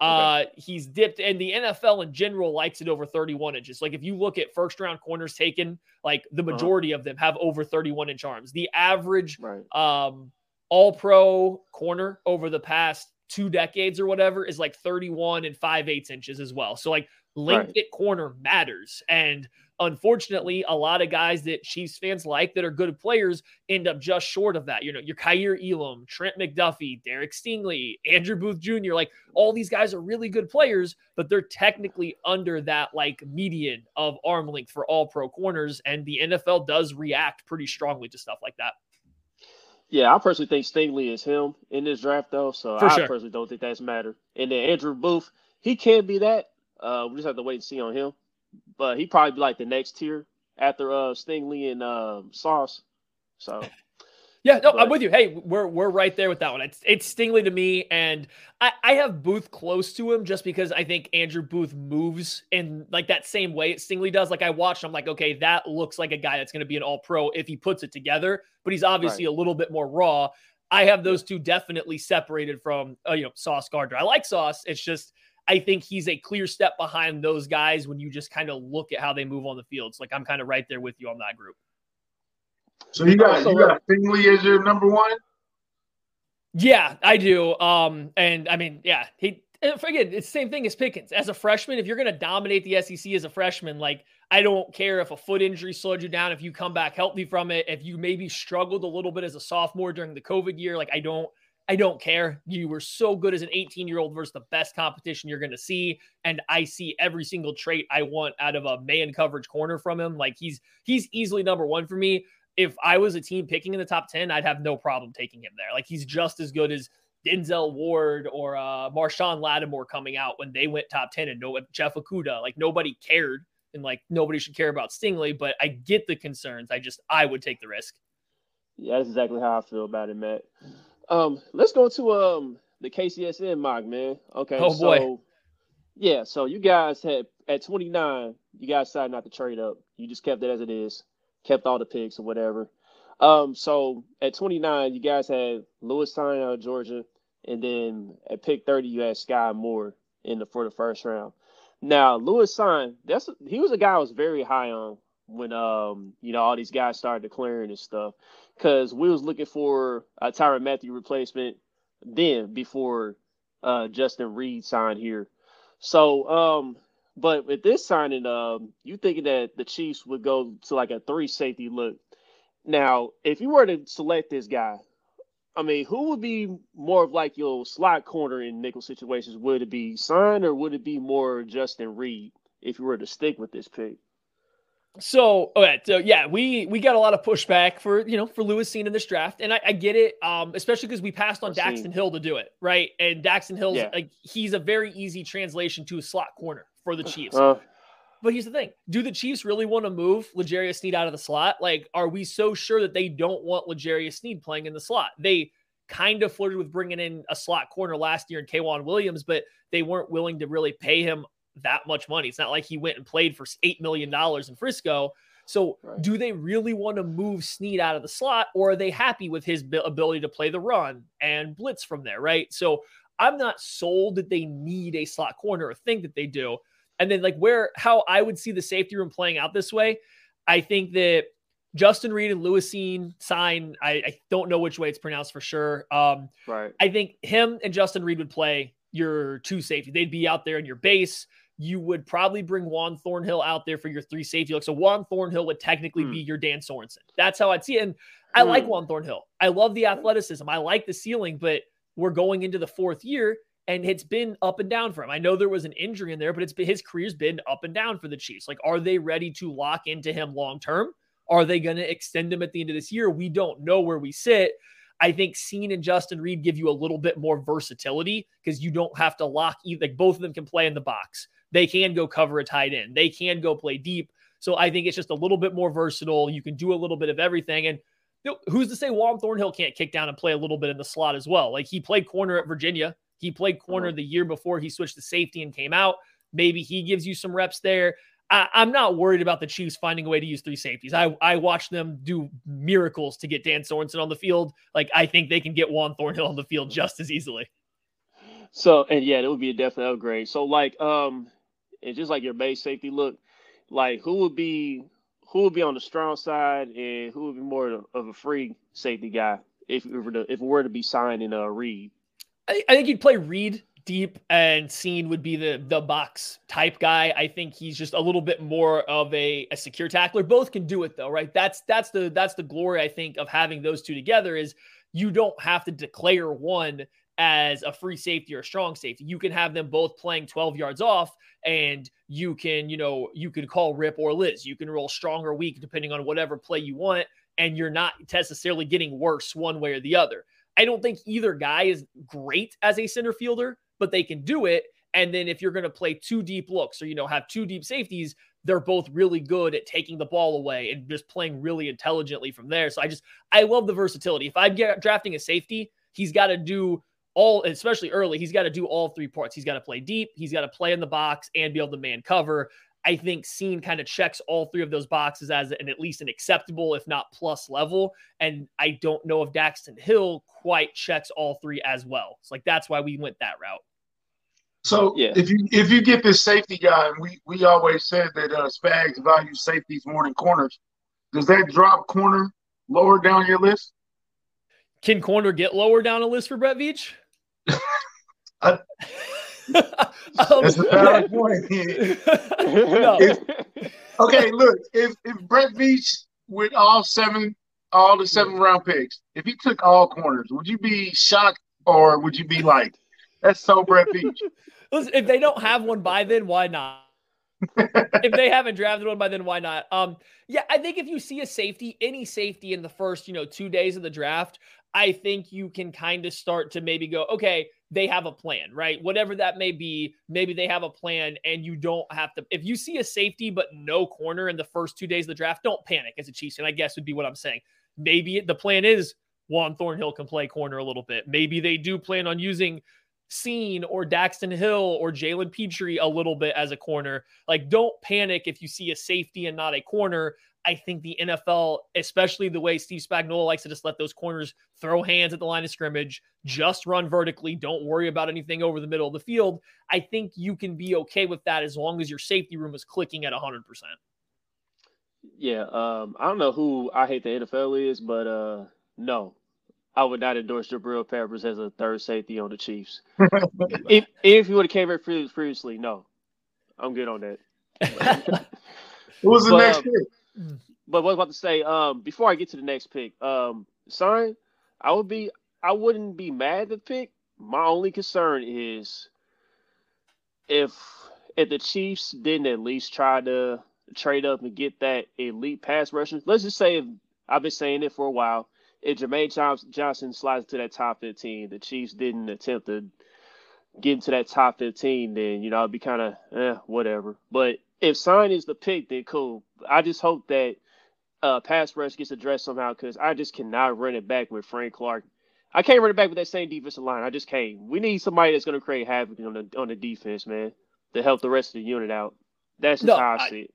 uh okay. he's dipped and the nfl in general likes it over 31 inches like if you look at first round corners taken like the uh-huh. majority uh-huh. of them have over 31 inch arms the average right. um all pro corner over the past two decades or whatever is like 31 and 5 eighths inches as well. So like length right. at corner matters. And unfortunately, a lot of guys that Chiefs fans like that are good players end up just short of that. You know, your Kaiir Elam, Trent McDuffie, Derek Stingley, Andrew Booth Jr. Like all these guys are really good players, but they're technically under that like median of arm length for all pro corners. And the NFL does react pretty strongly to stuff like that. Yeah, I personally think Stingley is him in this draft, though. So For I sure. personally don't think that's matter. And then Andrew Booth, he can be that. Uh, we just have to wait and see on him. But he probably be like the next tier after uh Stingley and uh, Sauce. So yeah, no, but, I'm with you. Hey, we're we're right there with that one. It's it's Stingley to me, and I, I have Booth close to him just because I think Andrew Booth moves in like that same way Stingley does. Like I watched, I'm like, okay, that looks like a guy that's going to be an All Pro if he puts it together. But he's obviously right. a little bit more raw. I have those two definitely separated from uh, you know Sauce Gardner. I like Sauce. It's just I think he's a clear step behind those guys when you just kind of look at how they move on the field. So like I'm kind of right there with you on that group. So you got you got Stingley as your number one. Yeah, I do. Um, and I mean, yeah, he forget it's the same thing as Pickens. As a freshman, if you're going to dominate the SEC as a freshman, like I don't care if a foot injury slowed you down, if you come back healthy from it, if you maybe struggled a little bit as a sophomore during the COVID year, like I don't. I don't care. You were so good as an 18 year old versus the best competition you're going to see. And I see every single trait I want out of a man coverage corner from him. Like he's, he's easily number one for me if I was a team picking in the top 10, I'd have no problem taking him there. Like he's just as good as Denzel Ward or uh, Marshon Lattimore coming out when they went top 10 and no Jeff Okudah. Like nobody cared and like nobody should care about Stingley, but I get the concerns. I just, I would take the risk. Yeah, that's exactly how I feel about it, Matt. Um, let's go to um the KCSN mock, man. Okay. Oh boy. So, yeah, so you guys had at 29, you guys decided not to trade up. You just kept it as it is kept all the picks or whatever. Um, so at 29, you guys had Lewis Cine out of Georgia, and then at pick 30, you had Skyy Moore in the for the first round. Now Lewis Cine, that's he was a guy I was very high on when um you know all these guys started declaring and stuff, because we was looking for a Tyrann Mathieu replacement then before uh Justin Reid signed here. So um but with this signing, um, you thinking that the Chiefs would go to like a three safety look. Now, if you were to select this guy, I mean, who would be more of like your slot corner in nickel situations? Would it be Cine or would it be more Justin Reid if you were to stick with this pick? So, okay, so yeah, we we got a lot of pushback for you know for Lewis Cine in this draft, and I, I get it, um, especially because we passed on Daxton Hill to do it, right? And Daxton Hill's yeah. like he's a very easy translation to a slot corner for the Chiefs. Uh, but here's the thing: Do the Chiefs really want to move L'Jarius Sneed out of the slot? Like, are we so sure that they don't want L'Jarius Sneed playing in the slot? They kind of flirted with bringing in a slot corner last year in Kwan Williams, but they weren't willing to really pay him that much money. It's not like he went and played for $8 million in Frisco. So, right. do they really want to move Sneed out of the slot, or are they happy with his ability to play the run and blitz from there? Right. So, I'm not sold that they need a slot corner or think that they do. And then, like, where how I would see the safety room playing out this way, I think that Justin Reid and Lewis Cine sign. I, I, don't know which way it's pronounced for sure. Um, right. I think him and Justin Reid would play your two safety. They'd be out there in your base you would probably bring Juan Thornhill out there for your three safety looks. So Juan Thornhill would technically mm. be your Dan Sorensen. That's how I'd see it. And I mm. like Juan Thornhill. I love the athleticism. I like the ceiling, but we're going into the fourth year and it's been up and down for him. I know there was an injury in there, but it's been his career's been up and down for the Chiefs. Like, are they ready to lock into him long term? Are they going to extend him at the end of this year? We don't know where we sit. I think Cine and Justin Reid give you a little bit more versatility because you don't have to lock either. Like both of them can play in the box. They can go cover a tight end. They can go play deep. So I think it's just a little bit more versatile. You can do a little bit of everything. And who's to say Juan Thornhill can't kick down and play a little bit in the slot as well? Like he played corner at Virginia. He played corner the year before he switched to safety and came out. Maybe he gives you some reps there. I, am not worried about the Chiefs finding a way to use three safeties. I I watched them do miracles to get Dan Sorensen on the field. Like I think they can get Juan Thornhill on the field just as easily. So and yeah, it would be a definite upgrade. So like um, it's just like your base safety look. Like who would be who would be on the strong side and who would be more of a free safety guy if we were to if we were to be signing a uh, Reid? I, I think you'd play Reid deep and Cine would be the the box type guy. I think he's just a little bit more of a, a secure tackler. Both can do it though, right? That's that's the that's the glory I think of having those two together is you don't have to declare one as a free safety or a strong safety. You can have them both playing 12 yards off and you can, you know, you can call rip or Liz. You can roll strong or weak depending on whatever play you want and you're not necessarily getting worse one way or the other. I don't think either guy is great as a center fielder, but they can do it. And then if you're going to play two deep looks or, you know, have two deep safeties, they're both really good at taking the ball away and just playing really intelligently from there. So I just, I love the versatility. If I'm drafting a safety, he's got to do all, especially early, he's got to do all three parts. He's got to play deep, he's got to play in the box and be able to man cover. I think Cine kind of checks all three of those boxes as an at least an acceptable, if not plus level. And I don't know if Daxton Hill quite checks all three as well. It's like that's why we went that route. So yeah. if you if you get this safety guy, and we we always said that uh, Spags value safeties more than corners, does that drop corner lower down your list? Can corner get lower down a list for Brett Veach? I, um, That's a valid point. no. if, okay, look, if if Brett Veach with all seven, all the seven round picks, if he took all corners, would you be shocked or would you be like, that's so Brett Veach? Listen, if they don't have one by then, why not? if they haven't drafted one by then, why not? Um, yeah, I think if you see a safety, any safety in the first, you know, two days of the draft, I think you can kind of start to maybe go, okay, they have a plan, right? Whatever that may be, maybe they have a plan and you don't have to. If you see a safety but no corner in the first two days of the draft, don't panic as a Chiefs. And I guess would be what I'm saying. Maybe the plan is Juan Thornhill can play corner a little bit. Maybe they do plan on using Cine or Daxton Hill or Jalen Pitre a little bit as a corner. Like, don't panic if you see a safety and not a corner. I think the NFL, especially the way Steve Spagnuolo likes to just let those corners throw hands at the line of scrimmage, just run vertically, don't worry about anything over the middle of the field. I think you can be okay with that as long as your safety room is clicking at 100%. Yeah, um, I don't know who I hate the NFL is, but uh, no, I would not endorse Jabril Peppers as a third safety on the Chiefs. if if he would have came here previously, no, I'm good on that. Who was the but, next pick? Mm. But what I was about to say, um, before I get to the next pick, um, sorry, I would be, I wouldn't be mad at the pick. My only concern is if if the Chiefs didn't at least try to trade up and get that elite pass rusher. Let's just say I've been saying it for a while. If Jermaine Johnson slides to that top 15, the Chiefs didn't attempt to get into that top 15, then, you know, I'd be kind of, eh, whatever. But if sign is the pick, then cool. I just hope that uh, pass rush gets addressed somehow because I just cannot run it back with Frank Clark. I can't run it back with that same defensive line. I just can't. We need somebody that's going to create havoc on the on the defense, man, to help the rest of the unit out. That's just no, how I, I see it.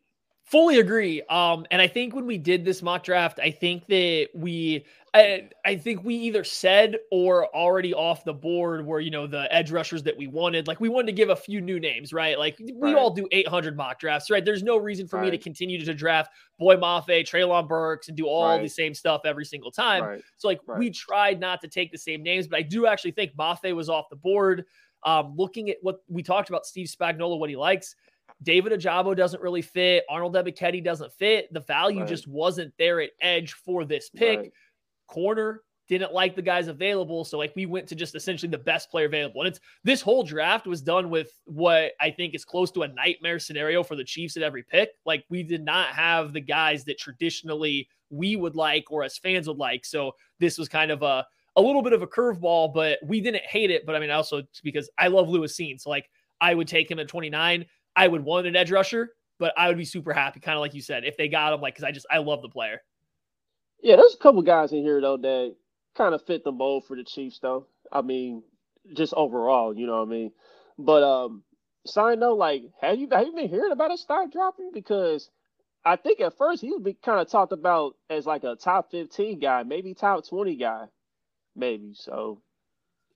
Fully agree. Um, and I think when we did this mock draft, I think that we I, I think we either said or already off the board were, you know, the edge rushers that we wanted. Like we wanted to give a few new names, right? Like we right. all do 800 mock drafts, right? There's no reason for right. me to continue to draft Boye Mafe, Treylon Burks, and do all right. the same stuff every single time. So like we tried not to take the same names, but I do actually think Mafe was off the board. Um, looking at what we talked about, Steve Spagnuolo, what he likes. David Ojabo doesn't really fit. Arnold Ebiketie doesn't fit. The value just wasn't there at edge for this pick corner didn't like the guys available. So like we went to just essentially the best player available. And it's this whole draft was done with what I think is close to a nightmare scenario for the Chiefs at every pick. Like we did not have the guys that traditionally we would like or as fans would like. So this was kind of a a little bit of a curveball, but we didn't hate it. But I mean, also because I love Lewis Cine. So like I would take him at 29. I would want an edge rusher, but I would be super happy, kind of like you said, if they got him, like because I just I love the player. Yeah, there's a couple guys in here though that kind of fit the mold for the Chiefs though. I mean, just overall, you know what I mean. But um, side note, like, have you have you been hearing about a start dropping? Because I think at first he was be kind of talked about as like a top 15 guy, maybe top 20 guy, maybe. So,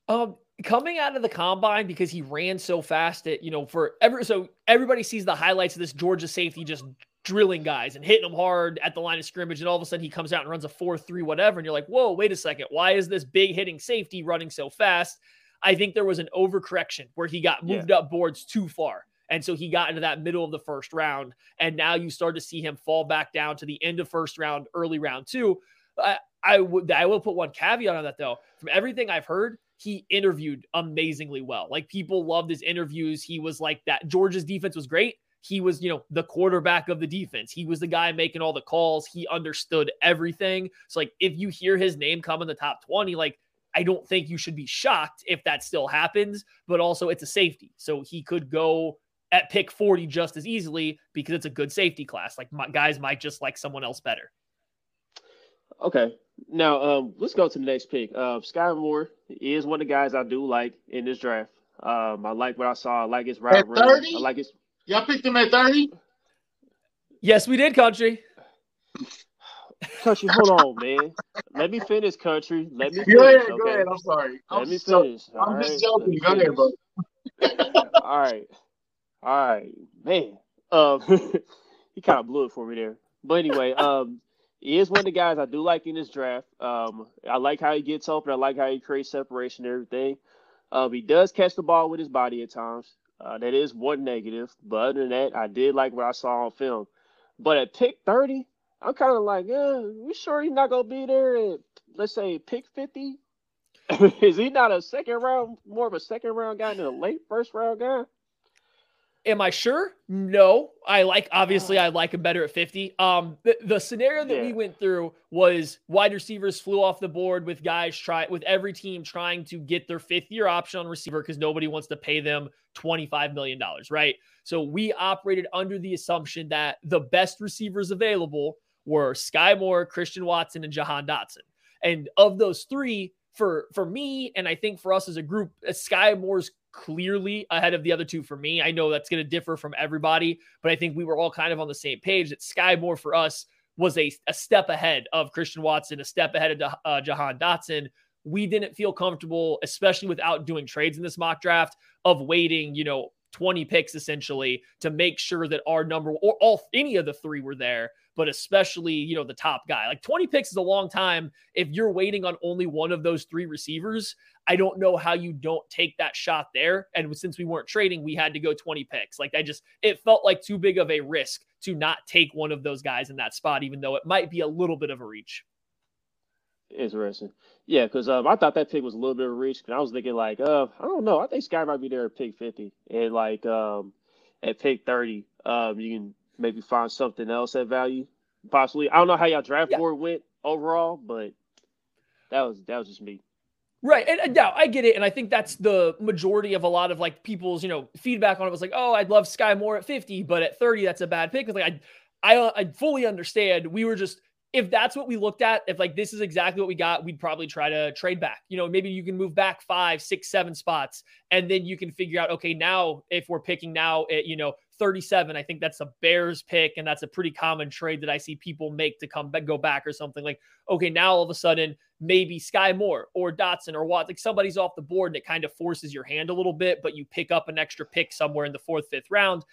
um, coming out of the combine because he ran so fast that you know for ever so everybody sees the highlights of this Georgia safety just drilling guys and hitting them hard at the line of scrimmage, and all of a sudden he comes out and runs a four three whatever, and you're like, whoa, wait a second, why is this big hitting safety running so fast? I think there was an overcorrection where he got moved yeah. up boards too far. And so he got into that middle of the first round. And now you start to see him fall back down to the end of first round, early round two. I, I would I will put one caveat on that though. From everything I've heard, he interviewed amazingly well. Like people loved his interviews. He was like that. Georgia's defense was great. He was, you know, the quarterback of the defense. He was the guy making all the calls. He understood everything. So like if you hear his name come in the top 20, like I don't think you should be shocked if that still happens, but also it's a safety. So he could go at pick 40 just as easily because it's a good safety class. Like my, guys might just like someone else better. Okay. Now, um, let's go to the next pick. Uh, Skyy Moore is one of the guys I do like in this draft. Um, I like what I saw. I like his route at 30? I like his. Y'all picked him at 30? Yes, we did, country. Country, hold on, man. Let me finish, country. Let me finish. Go ahead, okay? go ahead. I'm sorry. Let I'm me so, finish. I'm All just right? joking. Go ahead, bro. All right. All right, man. Um, he kind of blew it for me there. But anyway, um, he is one of the guys I do like in this draft. Um, I like how he gets open. I like how he creates separation and everything. Um, he does catch the ball with his body at times. Uh, that is one negative. But other than that, I did like what I saw on film. But at pick 30, I'm kind of like, yeah, we sure he's not gonna be there at let's say pick 50? is he not a second round, more of a second round guy than a late first round guy? Am I sure? No. I like obviously I like him better at 50. Um the, the scenario that Yeah. we went through was wide receivers flew off the board with guys try with every team trying to get their fifth year option on receiver because nobody wants to pay them 25 million dollars, right? So we operated under the assumption that the best receivers available were Skyy Moore, Christian Watson, and Jahan Dotson. And of those three, for for me, and I think for us as a group, uh, Skyy Moore's clearly ahead of the other two for me. I know that's going to differ from everybody, but I think we were all kind of on the same page that Skyy Moore for us was a, a step ahead of Christian Watson, a step ahead of uh, Jahan Dotson. We didn't feel comfortable, especially without doing trades in this mock draft, of waiting, you know, 20 picks essentially to make sure that our number or all any of the three were there, but especially, you know, the top guy. Like 20 picks is a long time. If you're waiting on only one of those three receivers, I don't know how you don't take that shot there. And since we weren't trading, we had to go 20 picks. Like I just, it felt like too big of a risk to not take one of those guys in that spot, even though it might be a little bit of a reach. Interesting. Yeah, because um, I thought that pick was a little bit of a reach. And I was thinking like, uh, I don't know. I think Skyy might be there at pick fifty, and like um, at pick thirty, um, you can maybe find something else at value, possibly. I don't know how y'all draft Yeah. board went overall, but that was that was just me. Right. And, and yeah, I get it. And I think that's the majority of a lot of like people's, you know, feedback on it was like, oh, I'd love Skyy Moore at 50, but at 30, that's a bad pick. It's like, I, I, I fully understand. We were just, if that's what we looked at, if like this is exactly what we got, we'd probably try to trade back. You know, maybe you can move back five, six, seven spots, and then you can figure out, okay, now if we're picking now at, you know, 37, I think that's a Bears pick, and that's a pretty common trade that I see people make to come back, go back or something like, okay, now all of a sudden, maybe Skyy Moore or Dotson or what, like somebody's off the board and it kind of forces your hand a little bit, but you pick up an extra pick somewhere in the fourth, fifth round.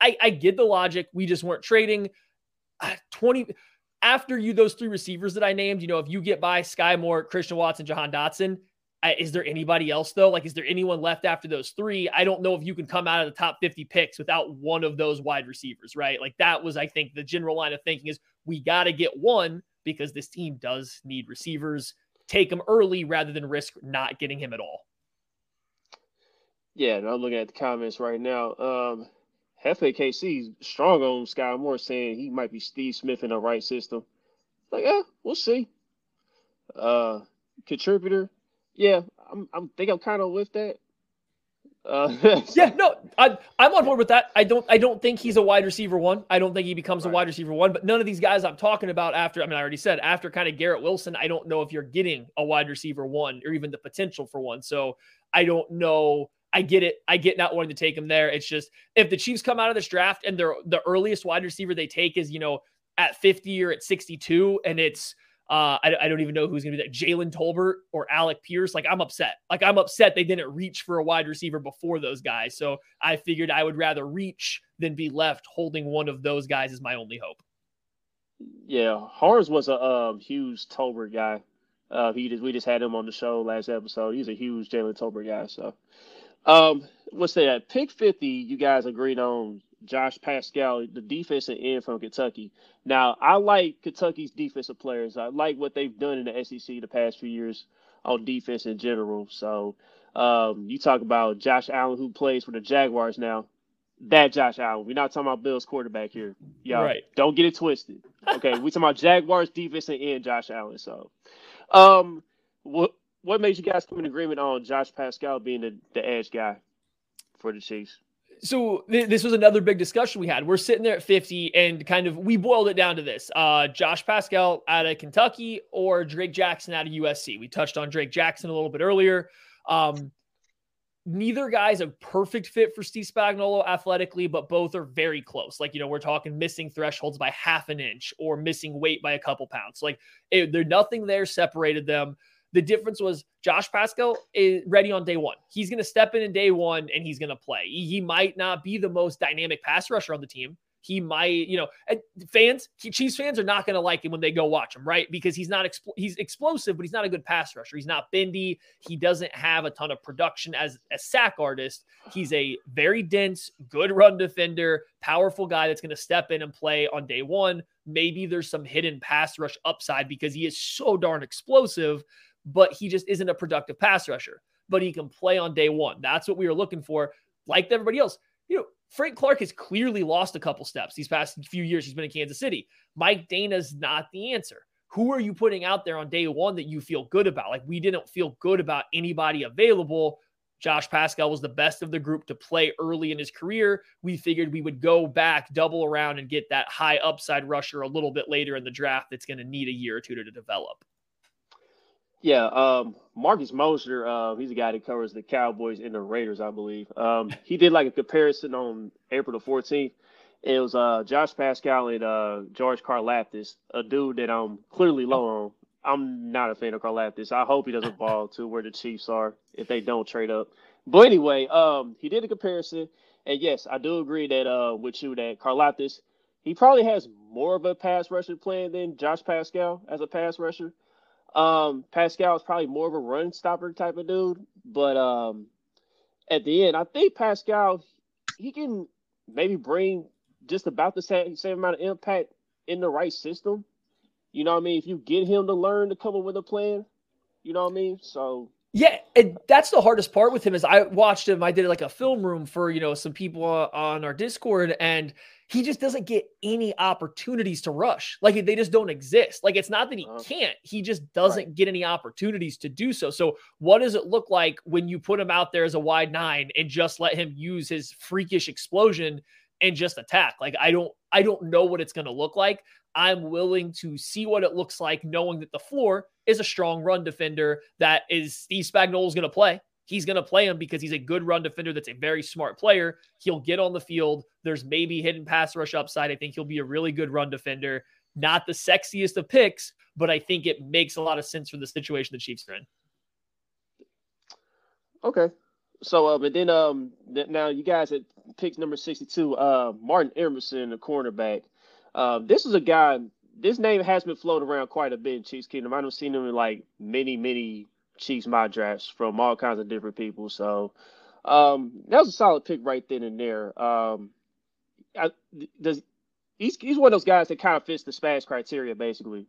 I, I get the logic. We just weren't trading. Uh, 20 after you, those three receivers that I named, you know, if you get by Skyy Moore, Christian Watson, Jahan Dotson, uh, is there anybody else though? Like, is there anyone left after those three? I don't know if you can come out of the top 50 picks without one of those wide receivers, right? Like, that was, I think, the general line of thinking is we got to get one because this team does need receivers. Take him early rather than risk not getting him at all. Yeah, and I'm looking at the comments right now. Um, Hefe KC strong on Skyy Moore saying he might be Steve Smith in the right system. Like, yeah, we'll see. Uh, contributor. Yeah, I'm. I'm think I'm kind of with that. Uh. Yeah, no, I, I'm on board with that. I don't, I don't think he's a wide receiver one. I don't think he becomes right. a wide receiver one. But none of these guys I'm talking about after, I mean, I already said after kind of Garrett Wilson, I don't know if you're getting a wide receiver one or even the potential for one. So I don't know. I get it. I get not wanting to take him there. It's just if the Chiefs come out of this draft and they're the earliest wide receiver they take is you know at 50 or at 62, and it's uh, I, I, don't even know who's going to be that. Jalen Tolbert or Alec Pierce. Like, I'm upset. Like, I'm upset they didn't reach for a wide receiver before those guys. So I figured I would rather reach than be left holding one of those guys as my only hope. Yeah, Harms was a um, huge Tolbert guy. Uh, he just we just had him on the show last episode. He's a huge Jalen Tolbert guy. So, um, what's that? Pick fifty. You guys agreed on Josh Paschal, the defensive end from Kentucky. Now, I like Kentucky's defensive players. I like what they've done in the SEC the past few years on defense in general. So, um, you talk about Josh Allen, who plays for the Jaguars now. That Josh Allen. We're not talking about Bills quarterback here. Y'all right. don't get it twisted. Okay, we talking about Jaguars defensive end Josh Allen. So, um, what what made you guys come in agreement on Josh Paschal being the, the edge guy for the Chiefs? so th- this was another big discussion we had. We're sitting there at 50 and kind of we boiled it down to this. Uh, Josh Paschal out of Kentucky or Drake Jackson out of USC. We touched on Drake Jackson a little bit earlier. Um, neither guy's a perfect fit for Steve Spagnuolo athletically, but both are very close. Like, you know, we're talking missing thresholds by half an inch or missing weight by a couple pounds. Like, it, there's nothing there separated them. The difference was Josh Paschal is ready on day one. He's going to step in in day one and he's going to play. He might not be the most dynamic pass rusher on the team. He might, you know, fans, Chiefs fans are not going to like him when they go watch him, right? Because he's not, expl- he's explosive, but he's not a good pass rusher. He's not bendy. He doesn't have a ton of production as a sack artist. He's a very dense, good run defender, powerful guy that's going to step in and play on day one. Maybe there's some hidden pass rush upside because he is so darn explosive but he just isn't a productive pass rusher. But he can play on day one. That's what we were looking for. Like everybody else, you know, Frank Clark has clearly lost a couple steps these past few years. He's been in Kansas City. Mike Danna's not the answer. Who are you putting out there on day one that you feel good about? Like we didn't feel good about anybody available. Josh Paschal was the best of the group to play early in his career. We figured we would go back, double around, and get that high upside rusher a little bit later in the draft that's going to need a year or two to develop. Yeah, um, Marcus Mosher, uh, he's a guy that covers the Cowboys and the Raiders, I believe. Um, he did like a comparison on April the 14th. It was uh, Josh Paschal and uh, George Karlaftis, a dude that I'm clearly low on. I'm not a fan of Karlaftis. I hope he doesn't fall to where the Chiefs are if they don't trade up. But anyway, um, he did a comparison, and yes, I do agree that uh, with you that Karlaftis, he probably has more of a pass rusher plan than Josh Paschal as a pass rusher. Um, Paschal is probably more of a run stopper type of dude, but um, at the end, I think Paschal he can maybe bring just about the same same amount of impact in the right system. You know what I mean? If you get him to learn to come up with a plan, you know what I mean? So yeah, and that's the hardest part with him is I watched him. I did like a film room for you know some people on our Discord, and he just doesn't get any opportunities to rush. Like they just don't exist. Like it's not that he uh-huh. can't, he just doesn't right. get any opportunities to do so. So, what does it look like when you put him out there as a wide nine and just let him use his freakish explosion and just attack? Like I don't I don't know what it's going to look like. I'm willing to see what it looks like knowing that the floor is a strong run defender that is Steve Spagnuolo is going to play he's going to play him because he's a good run defender that's a very smart player. He'll get on the field. There's maybe hidden pass rush upside. I think he'll be a really good run defender. Not the sexiest of picks, but I think it makes a lot of sense for the situation the Chiefs are in. Okay. So, but then um, now you guys at picks number 62, uh, Martin Emerson, the cornerback. Uh, this is a guy, this name has been floated around quite a bit in Chiefs Kingdom. I don't seen him in like many, many Chiefs my drafts from all kinds of different people. So um, that was a solid pick right then and there. Um, I, does he's he's one of those guys that kind of fits the Spags criteria basically,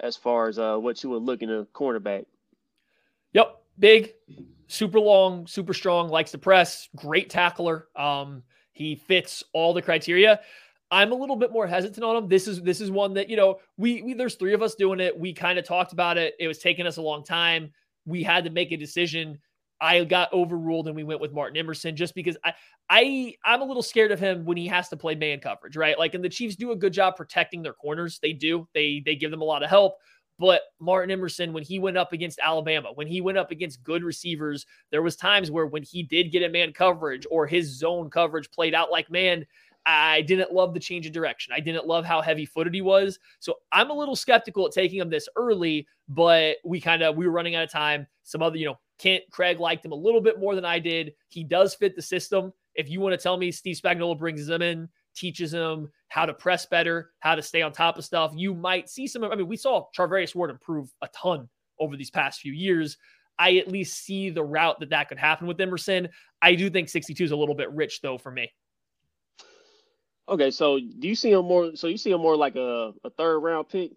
as far as uh, what you would look in a cornerback. Yep, big, super long, super strong, likes to press, great tackler. Um, he fits all the criteria. I'm a little bit more hesitant on him. This is this is one that you know we, we there's three of us doing it. We kind of talked about it. It was taking us a long time. We had to make a decision. I got overruled and we went with Martin Emerson just because I I I'm a little scared of him when he has to play man coverage, right? Like and the Chiefs do a good job protecting their corners. They do. They they give them a lot of help. But Martin Emerson, when he went up against Alabama, when he went up against good receivers, there was times where when he did get a man coverage or his zone coverage played out like man, I didn't love the change of direction. I didn't love how heavy footed he was. So I'm a little skeptical at taking him this early, but we kind of we were running out of time. Some other, you know, Kent Craig liked him a little bit more than I did. He does fit the system. If you want to tell me Steve Spagnuolo brings him in, teaches him how to press better, how to stay on top of stuff, you might see some. I mean, we saw Charvarius Ward improve a ton over these past few years. I at least see the route that that could happen with Emerson. I do think 62 is a little bit rich though for me. Okay, so do you see him more? So you see him more like a, a third round pick?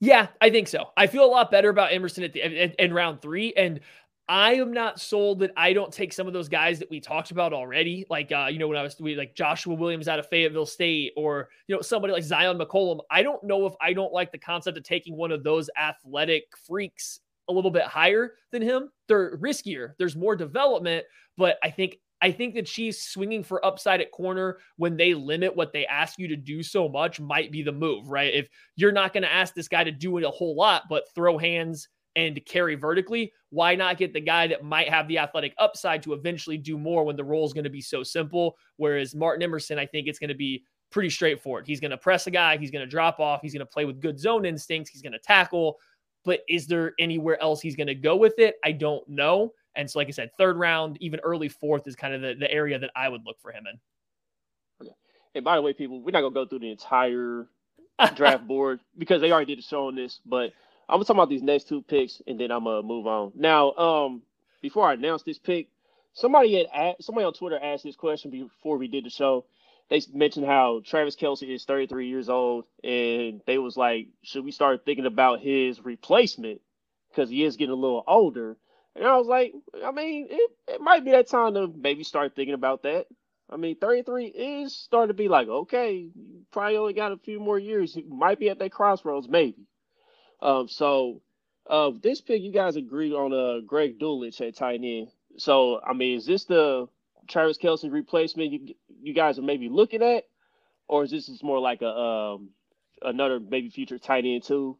Yeah, I think so. I feel a lot better about Emerson at the in round three, and I am not sold that I don't take some of those guys that we talked about already. Like, uh, you know, when I was we, like Joshua Williams out of Fayetteville State or, you know, somebody like Zyon McCollum. I don't know if I don't like the concept of taking one of those athletic freaks a little bit higher than him. They're riskier. There's more development, but I think I think the Chiefs swinging for upside at corner when they limit what they ask you to do so much might be the move, right? If you're not going to ask this guy to do it a whole lot, but throw hands and carry vertically, why not get the guy that might have the athletic upside to eventually do more when the role is going to be so simple? Whereas Martin Emerson, I think it's going to be pretty straightforward. He's going to press a guy, he's going to drop off, he's going to play with good zone instincts, he's going to tackle. But is there anywhere else he's going to go with it? I don't know. And so, like I said, third round, even early fourth is kind of the, the area that I would look for him in. Okay. And by the way, people, we're not gonna go through the entire draft board because they already did a show on this, but I'm gonna talk about these next two picks, and then I'm gonna move on. Now, um, before I announce this pick, somebody had asked, somebody on Twitter asked this question before we did the show. They mentioned how Travis Kelce is 33 years old, and they was like, should we start thinking about his replacement because he is getting a little older? And I was like, I mean, it, it might be that time to maybe start thinking about that. I mean, 33 is starting to be like, okay, you probably only got a few more years. You might be at that crossroads, maybe. Um, so uh, this pick, you guys agreed on uh, Greg Dulcich at tight end. So, I mean, is this the Travis Kelce replacement you you guys are maybe looking at, or is this just more like a um, another maybe future tight end too,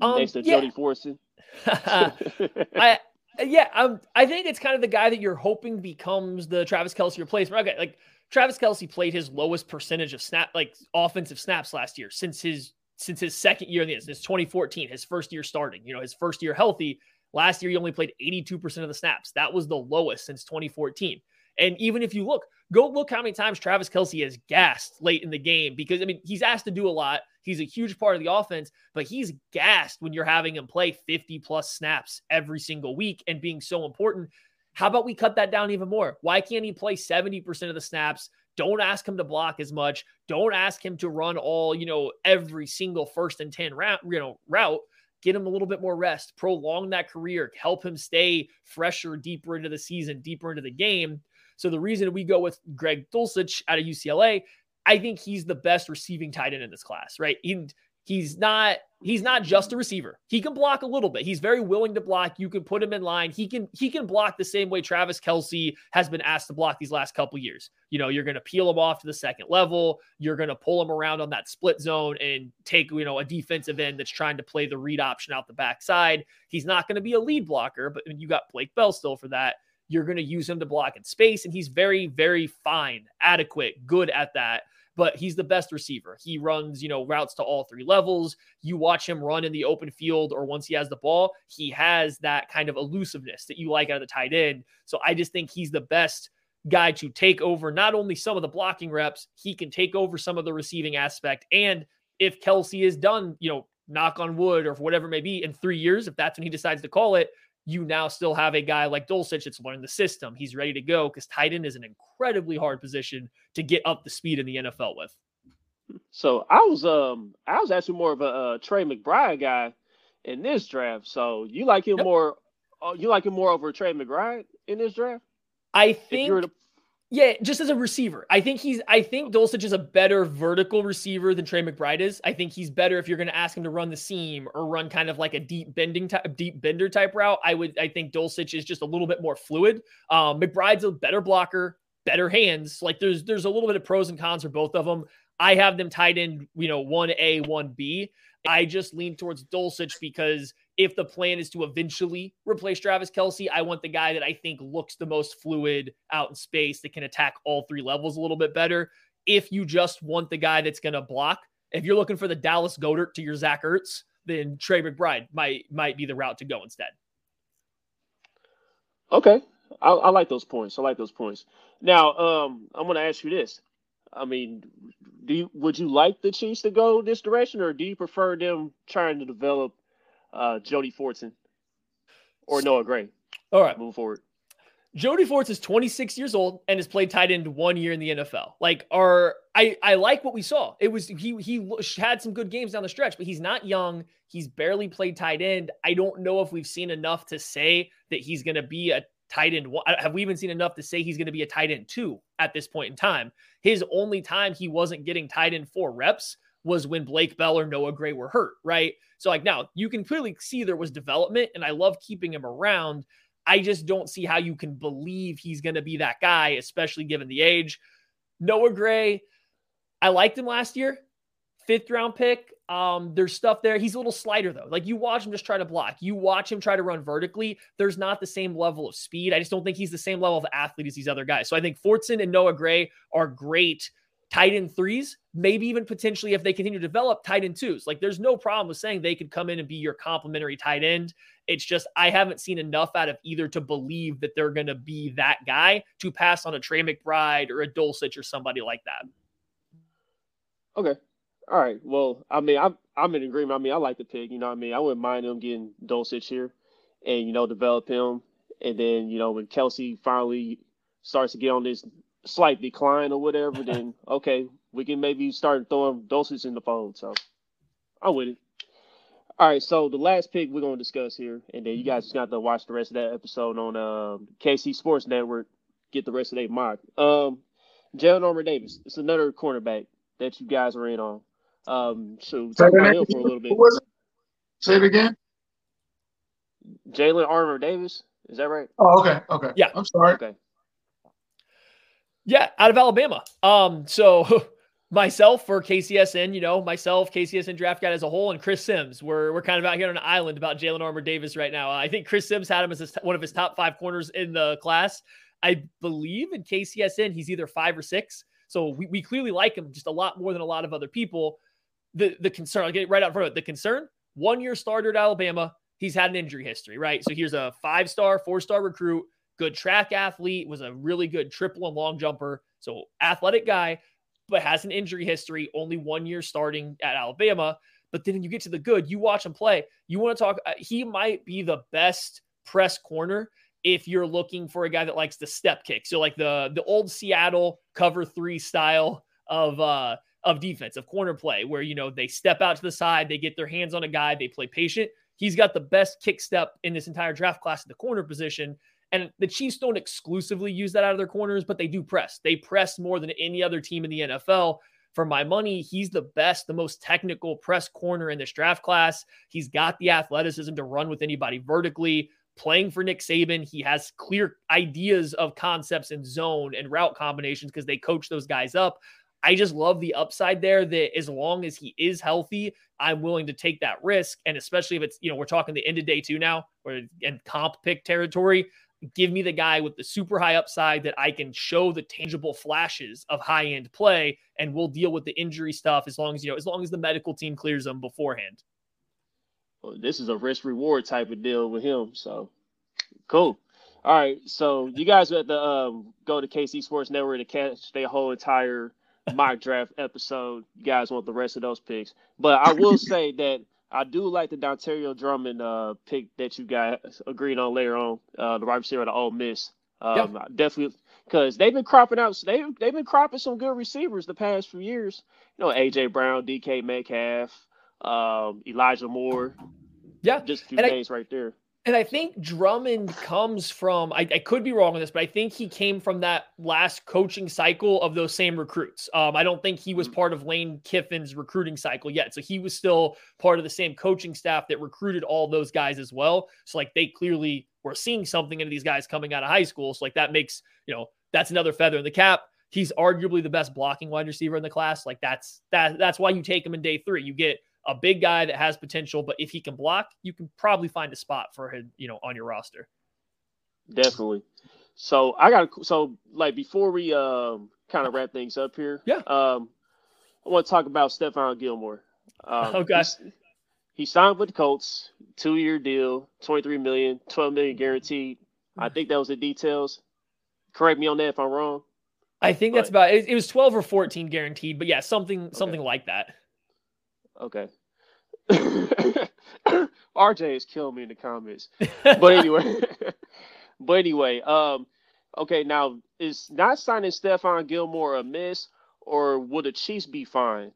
um, next to yeah. Jody Fortson? I yeah, um, I think it's kind of the guy that you're hoping becomes the Travis Kelce replacement. Okay, like Travis Kelce played his lowest percentage of snap, like offensive snaps last year since his since his second year in the since 2014, his first year starting. You know, his first year healthy. Last year, he only played 82% of the snaps. That was the lowest since 2014. And even if you look, go look how many times Travis Kelce has gassed late in the game because, I mean, he's asked to do a lot. He's a huge part of the offense, but he's gassed when you're having him play 50 plus snaps every single week and being so important. How about we cut that down even more? Why can't he play 70% of the snaps? Don't ask him to block as much. Don't ask him to run all, you know, every single first and 10 route, you know, route. Get him a little bit more rest, prolong that career, help him stay fresher, deeper into the season, deeper into the game. So the reason we go with Greg Dulcich out of UCLA, I think he's the best receiving tight end in this class, right? He, he's not he's not just a receiver. He can block a little bit. He's very willing to block. You can put him in line. He can he can block the same way Travis Kelce has been asked to block these last couple years. You know, you're going to peel him off to the second level. You're going to pull him around on that split zone and take you know a defensive end that's trying to play the read option out the backside. He's not going to be a lead blocker, but you got Blake Bell still for that you're going to use him to block in space. And he's very, very fine, adequate, good at that. But he's the best receiver. He runs, you know, routes to all three levels. You watch him run in the open field or once he has the ball, he has that kind of elusiveness that you like out of the tight end. So I just think he's the best guy to take over not only some of the blocking reps, he can take over some of the receiving aspect. And if Kelce is done, you know, knock on wood or whatever it may be in three years, if that's when he decides to call it, you now still have a guy like Dulcich that's learned the system. He's ready to go because tight end is an incredibly hard position to get up the speed in the NFL with. So I was um I was actually more of a, a Trey McBride guy in this draft. So you like him yep. more? Uh, you like him more over Trey McBride in this draft? I think. Yeah, just as a receiver. I think he's I think Dulcich is a better vertical receiver than Trey McBride is. I think he's better if you're going to ask him to run the seam or run kind of like a deep bending type deep bender type route. I would I think Dulcich is just a little bit more fluid. Um, McBride's a better blocker, better hands. Like there's there's a little bit of pros and cons for both of them. I have them tied in, you know, 1A, 1B. I just lean towards Dulcich because if the plan is to eventually replace Travis Kelce, I want the guy that I think looks the most fluid out in space that can attack all three levels a little bit better. If you just want the guy that's going to block, if you're looking for the Dallas Goedert to your Zach Ertz, then Trey McBride might might be the route to go instead. Okay, I, I like those points. I like those points. Now, um, I'm going to ask you this: I mean, do you, would you like the Chiefs to go this direction, or do you prefer them trying to develop uh, Jody Fortson or Noah Gray? All right, move forward. Jody Fortson is 26 years old and has played tight end one year in the NFL. Like, our I I like what we saw. It was he he had some good games down the stretch, but he's not young. He's barely played tight end. I don't know if we've seen enough to say that he's going to be a tight end one. Have we even seen enough to say he's going to be a tight end two at this point in time? His only time he wasn't getting tight end four reps was when Blake Bell or Noah Gray were hurt, right? So, like, now you can clearly see there was development, and I love keeping him around. I just don't see how you can believe he's going to be that guy, especially given the age. Noah Gray, I liked him last year, fifth round pick. Um, there's stuff there. He's a little slider though. Like you watch him just try to block. You watch him try to run vertically. There's not the same level of speed. I just don't think he's the same level of athlete as these other guys. So I think Fortson and Noah Gray are great tight end threes, maybe even potentially if they continue to develop tight end twos. Like there's no problem with saying they could come in and be your complementary tight end. It's just I haven't seen enough out of either to believe that they're going to be that guy to pass on a Trey McBride or a Dulcich or somebody like that. Okay. All right. Well, I mean, I'm I'm in agreement. I mean, I like the pick. You know, I mean, I wouldn't mind them getting Dulcich here, and you know, develop him, and then you know, when Kelce finally starts to get on this slight decline or whatever, then okay, we can maybe start throwing doses in the phone. So I'm with it. All right, so the last pick we're gonna discuss here, and then you guys just got to watch the rest of that episode on um, KC Sports Network. Get the rest of their mock. Um, Jalen Armour Davis. It's another cornerback that you guys are in on. Um, so talk about him for a little bit. Who was it? Say it again. Jalen Armour Davis. Is that right? Oh, okay. Okay. Yeah. I'm sorry. Okay. Yeah, out of Alabama. Um, so myself for KCSN, you know, myself, KCSN draft guide as a whole, and Chris Sims. We're we're kind of out here on an island about Jalen Armour Davis right now. I think Chris Sims had him as his, one of his top five corners in the class. I believe in KCSN he's either five or six. So we, we clearly like him just a lot more than a lot of other people the the concern. I'll get it right out front. of it. The concern: one year starter at Alabama. He's had an injury history, right? So here's a five star, four star recruit, good track athlete, was a really good triple and long jumper. So athletic guy, but has an injury history. Only one year starting at Alabama. But then you get to the good, you watch him play. You want to talk? Uh, he might be the best press corner if you're looking for a guy that likes the step kick. So like the the old Seattle cover three style of uh of defense, of corner play, where, you know, they step out to the side, they get their hands on a guy, they play patient. He's got the best kick step in this entire draft class at the corner position. And the Chiefs don't exclusively use that out of their corners, but they do press. They press more than any other team in the NFL. For my money, he's the best, the most technical press corner in this draft class. He's got the athleticism to run with anybody vertically. Playing for Nick Saban, he has clear ideas of concepts and zone and route combinations because they coach those guys up. I just love the upside there that as long as he is healthy, I'm willing to take that risk. And especially if it's, you know, we're talking the end of day two now or in comp pick territory. Give me the guy with the super high upside that I can show the tangible flashes of high end play, and we'll deal with the injury stuff as long as you know, as long as the medical team clears them beforehand. Well, this is a risk reward type of deal with him. So cool. All right. So you guys have to um, go to KC Sports Network to catch their whole entire mock draft episode. You guys want the rest of those picks. But I will say that I do like the Dontario Drummond uh, pick that you guys agreed on later on, uh, the wide receiver of the Ole Miss. Um, yeah. Definitely, because they've been cropping out. They they've been cropping some good receivers the past few years. You know, AJ Brown, DK Metcalf, um, Elijah Moore. Yeah, just a few names right there. And I think Drummond comes from, I, I, could be wrong on this, but I think he came from that last coaching cycle of those same recruits. Um, I don't think he was mm. part of Lane Kiffin's recruiting cycle yet. So he was still part of the same coaching staff that recruited all those guys as well. So, like, they clearly were seeing something in these guys coming out of high school. So, like, that makes, you know, that's another feather in the cap. He's arguably the best blocking wide receiver in the class. Like, that's that. That's why you take him in day three. You get a big guy that has potential, but if he can block, you can probably find a spot for him, you know, on your roster. Definitely. So I got so like before we um kind of wrap things up here. Yeah. Um, I want to talk about Stephon Gilmore. Um, okay. He signed with the Colts, two year deal, 23 million, 12 million guaranteed. I think that was the details. Correct me on that if I'm wrong. I think but, that's about it, it was 12 or 14 guaranteed, but yeah, something okay. something like that. Okay. RJ is killing me in the comments. But anyway, but anyway, um, okay, now is not signing Stephon Gilmore a miss, or would the Chiefs be fine?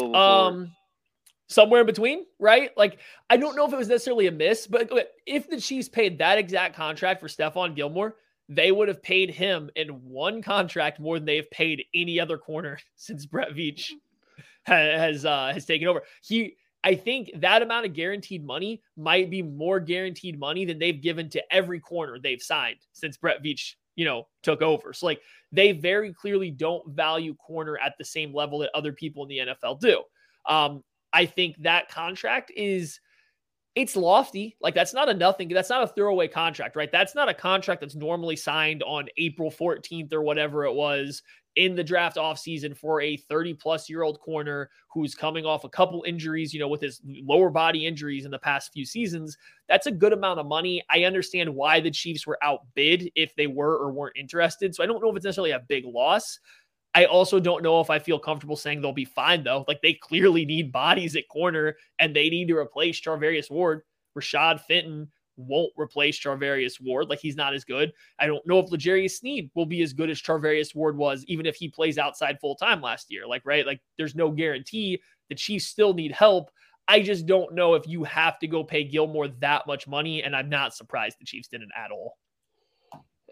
um, forward? somewhere in between, right? Like, I don't know if it was necessarily a miss, but if the Chiefs paid that exact contract for Stephon Gilmore, they would have paid him in one contract more than they've paid any other corner since Brett Veach has uh, has taken over. He I think that amount of guaranteed money might be more guaranteed money than they've given to every corner they've signed since Brett Veach, you know, took over. So like they very clearly don't value corner at the same level that other people in the NFL do. Um, I think that contract is it's lofty. Like that's not a nothing. That's not a throwaway contract, right? That's not a contract that's normally signed on April 14th or whatever it was in the draft offseason for a 30 plus year old corner who's coming off a couple injuries, you know, with his lower body injuries in the past few seasons. That's a good amount of money. I understand why the Chiefs were outbid if they were or weren't interested. So I don't know if it's necessarily a big loss. I also don't know if I feel comfortable saying they'll be fine though. Like they clearly need bodies at corner and they need to replace Charvarius Ward. Rashad Fenton won't replace Charvarius Ward. Like he's not as good. I don't know if L'Jarius Sneed will be as good as Charvarius Ward was, even if he plays outside full time last year. Like, right? Like there's no guarantee. The Chiefs still need help. I just don't know if you have to go pay Gilmore that much money. And I'm not surprised the Chiefs didn't at all.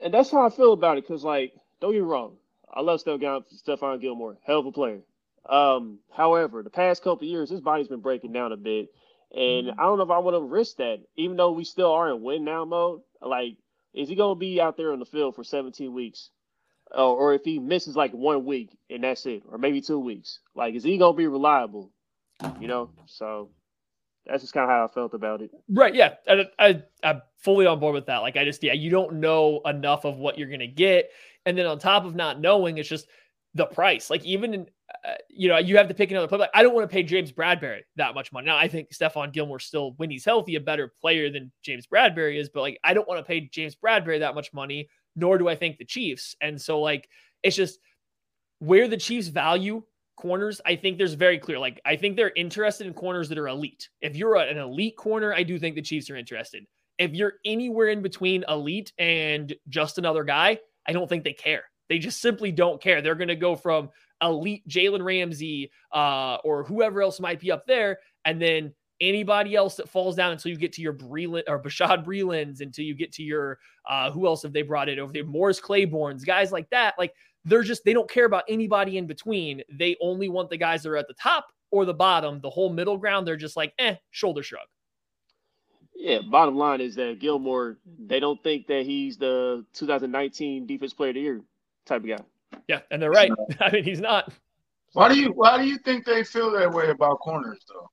And that's how I feel about it. Cause like, don't get wrong. I love Stephon Gilmore. Hell of a player. Um, however, the past couple years, his body's been breaking down a bit. And mm-hmm. I don't know if I want to risk that, even though we still are in win now mode. Like, is he going to be out there on the field for 17 weeks? Uh, or if he misses like one week and that's it, or maybe two weeks, like, is he going to be reliable? You know? So that's just kind of how I felt about it. Right. Yeah. I, I, I'm fully on board with that. Like, I just, yeah, you don't know enough of what you're going to get. And then on top of not knowing, it's just the price. Like, even in, uh, you know, you have to pick another player. Like, I don't want to pay James Bradberry that much money. Now, I think Stephon Gilmore still, when he's healthy, a better player than James Bradberry is, but like, I don't want to pay James Bradberry that much money, nor do I think the Chiefs. And so, like, it's just where the Chiefs value corners, I think there's very clear. Like, I think they're interested in corners that are elite. If you're an elite corner, I do think the Chiefs are interested. If you're anywhere in between elite and just another guy, I don't think they care. They just simply don't care. They're going to go from elite Jalen Ramsey uh, or whoever else might be up there, and then anybody else that falls down until you get to your Breeland or Bashaud Breelands, until you get to your uh, who else have they brought in over there? Morris Claiborne's, guys like that. Like they're just they don't care about anybody in between. They only want the guys that are at the top or the bottom. The whole middle ground, they're just like, eh, shoulder shrug. Yeah, bottom line is that Gilmore, they don't think that he's the 2019 Defense Player of the Year type of guy. Yeah, and they're right. I mean, he's not. Why do you Why do you think they feel that way about corners, though?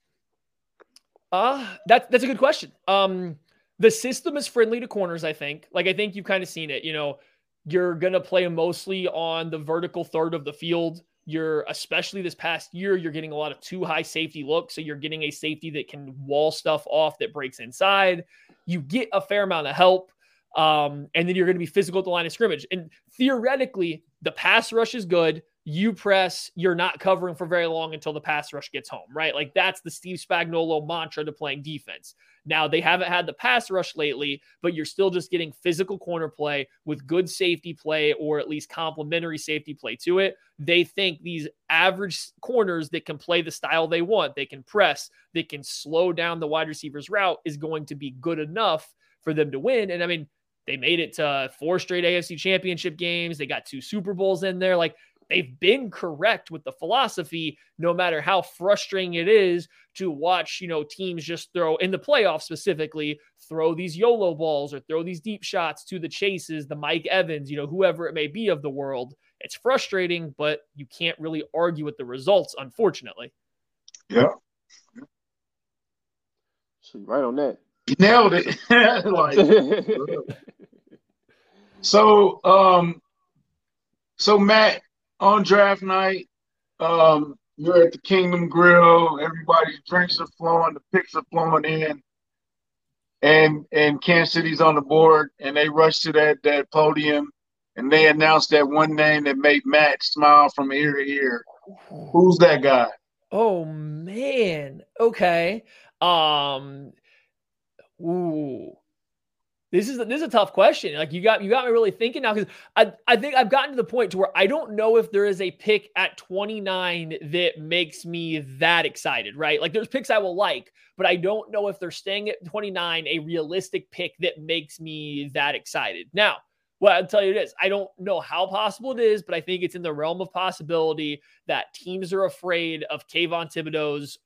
Uh that's that's a good question. Um, the system is friendly to corners. I think. Like I think you've kind of seen it. You know, you're gonna play mostly on the vertical third of the field. You're especially this past year, you're getting a lot of too high safety looks. So you're getting a safety that can wall stuff off that breaks inside. You get a fair amount of help. Um, and then you're going to be physical at the line of scrimmage. And theoretically, the pass rush is good. you press, you're not covering for very long until the pass rush gets home, right? Like that's the Steve Spagnuolo mantra to playing defense. Now, they haven't had the pass rush lately, but you're still just getting physical corner play with good safety play or at least complementary safety play to it. They think these average corners that can play the style they want, they can press, they can slow down the wide receiver's route is going to be good enough for them to win. And I mean, they made it to four straight AFC championship games. They got two Super Bowls in there. Like they've been correct with the philosophy, no matter how frustrating it is to watch, you know, teams just throw in the playoffs specifically, throw these YOLO balls or throw these deep shots to the chases, the Mike Evans, you know, whoever it may be of the world. It's frustrating, but you can't really argue with the results, unfortunately. Yeah. So right on that. You nailed it. like, so um so Matt, on draft night, um, you're at the Kingdom Grill. Everybody's drinks are flowing, the picks are flowing in, and and Kansas City's on the board, and they rush to that that podium, and they announce that one name that made Matt smile from ear to ear. Who's that guy? Oh man. Okay. Um. Ooh. This is this is a tough question. Like you got you got me really thinking now because I I think I've gotten to the point to where I don't know if there is a pick at 29 that makes me that excited, right? Like there's picks I will like, but I don't know if they're staying at 29 a realistic pick that makes me that excited. Now, well, I'll tell you this. I don't know how possible it is, but I think it's in the realm of possibility that teams are afraid of Kayvon Thibodeaux's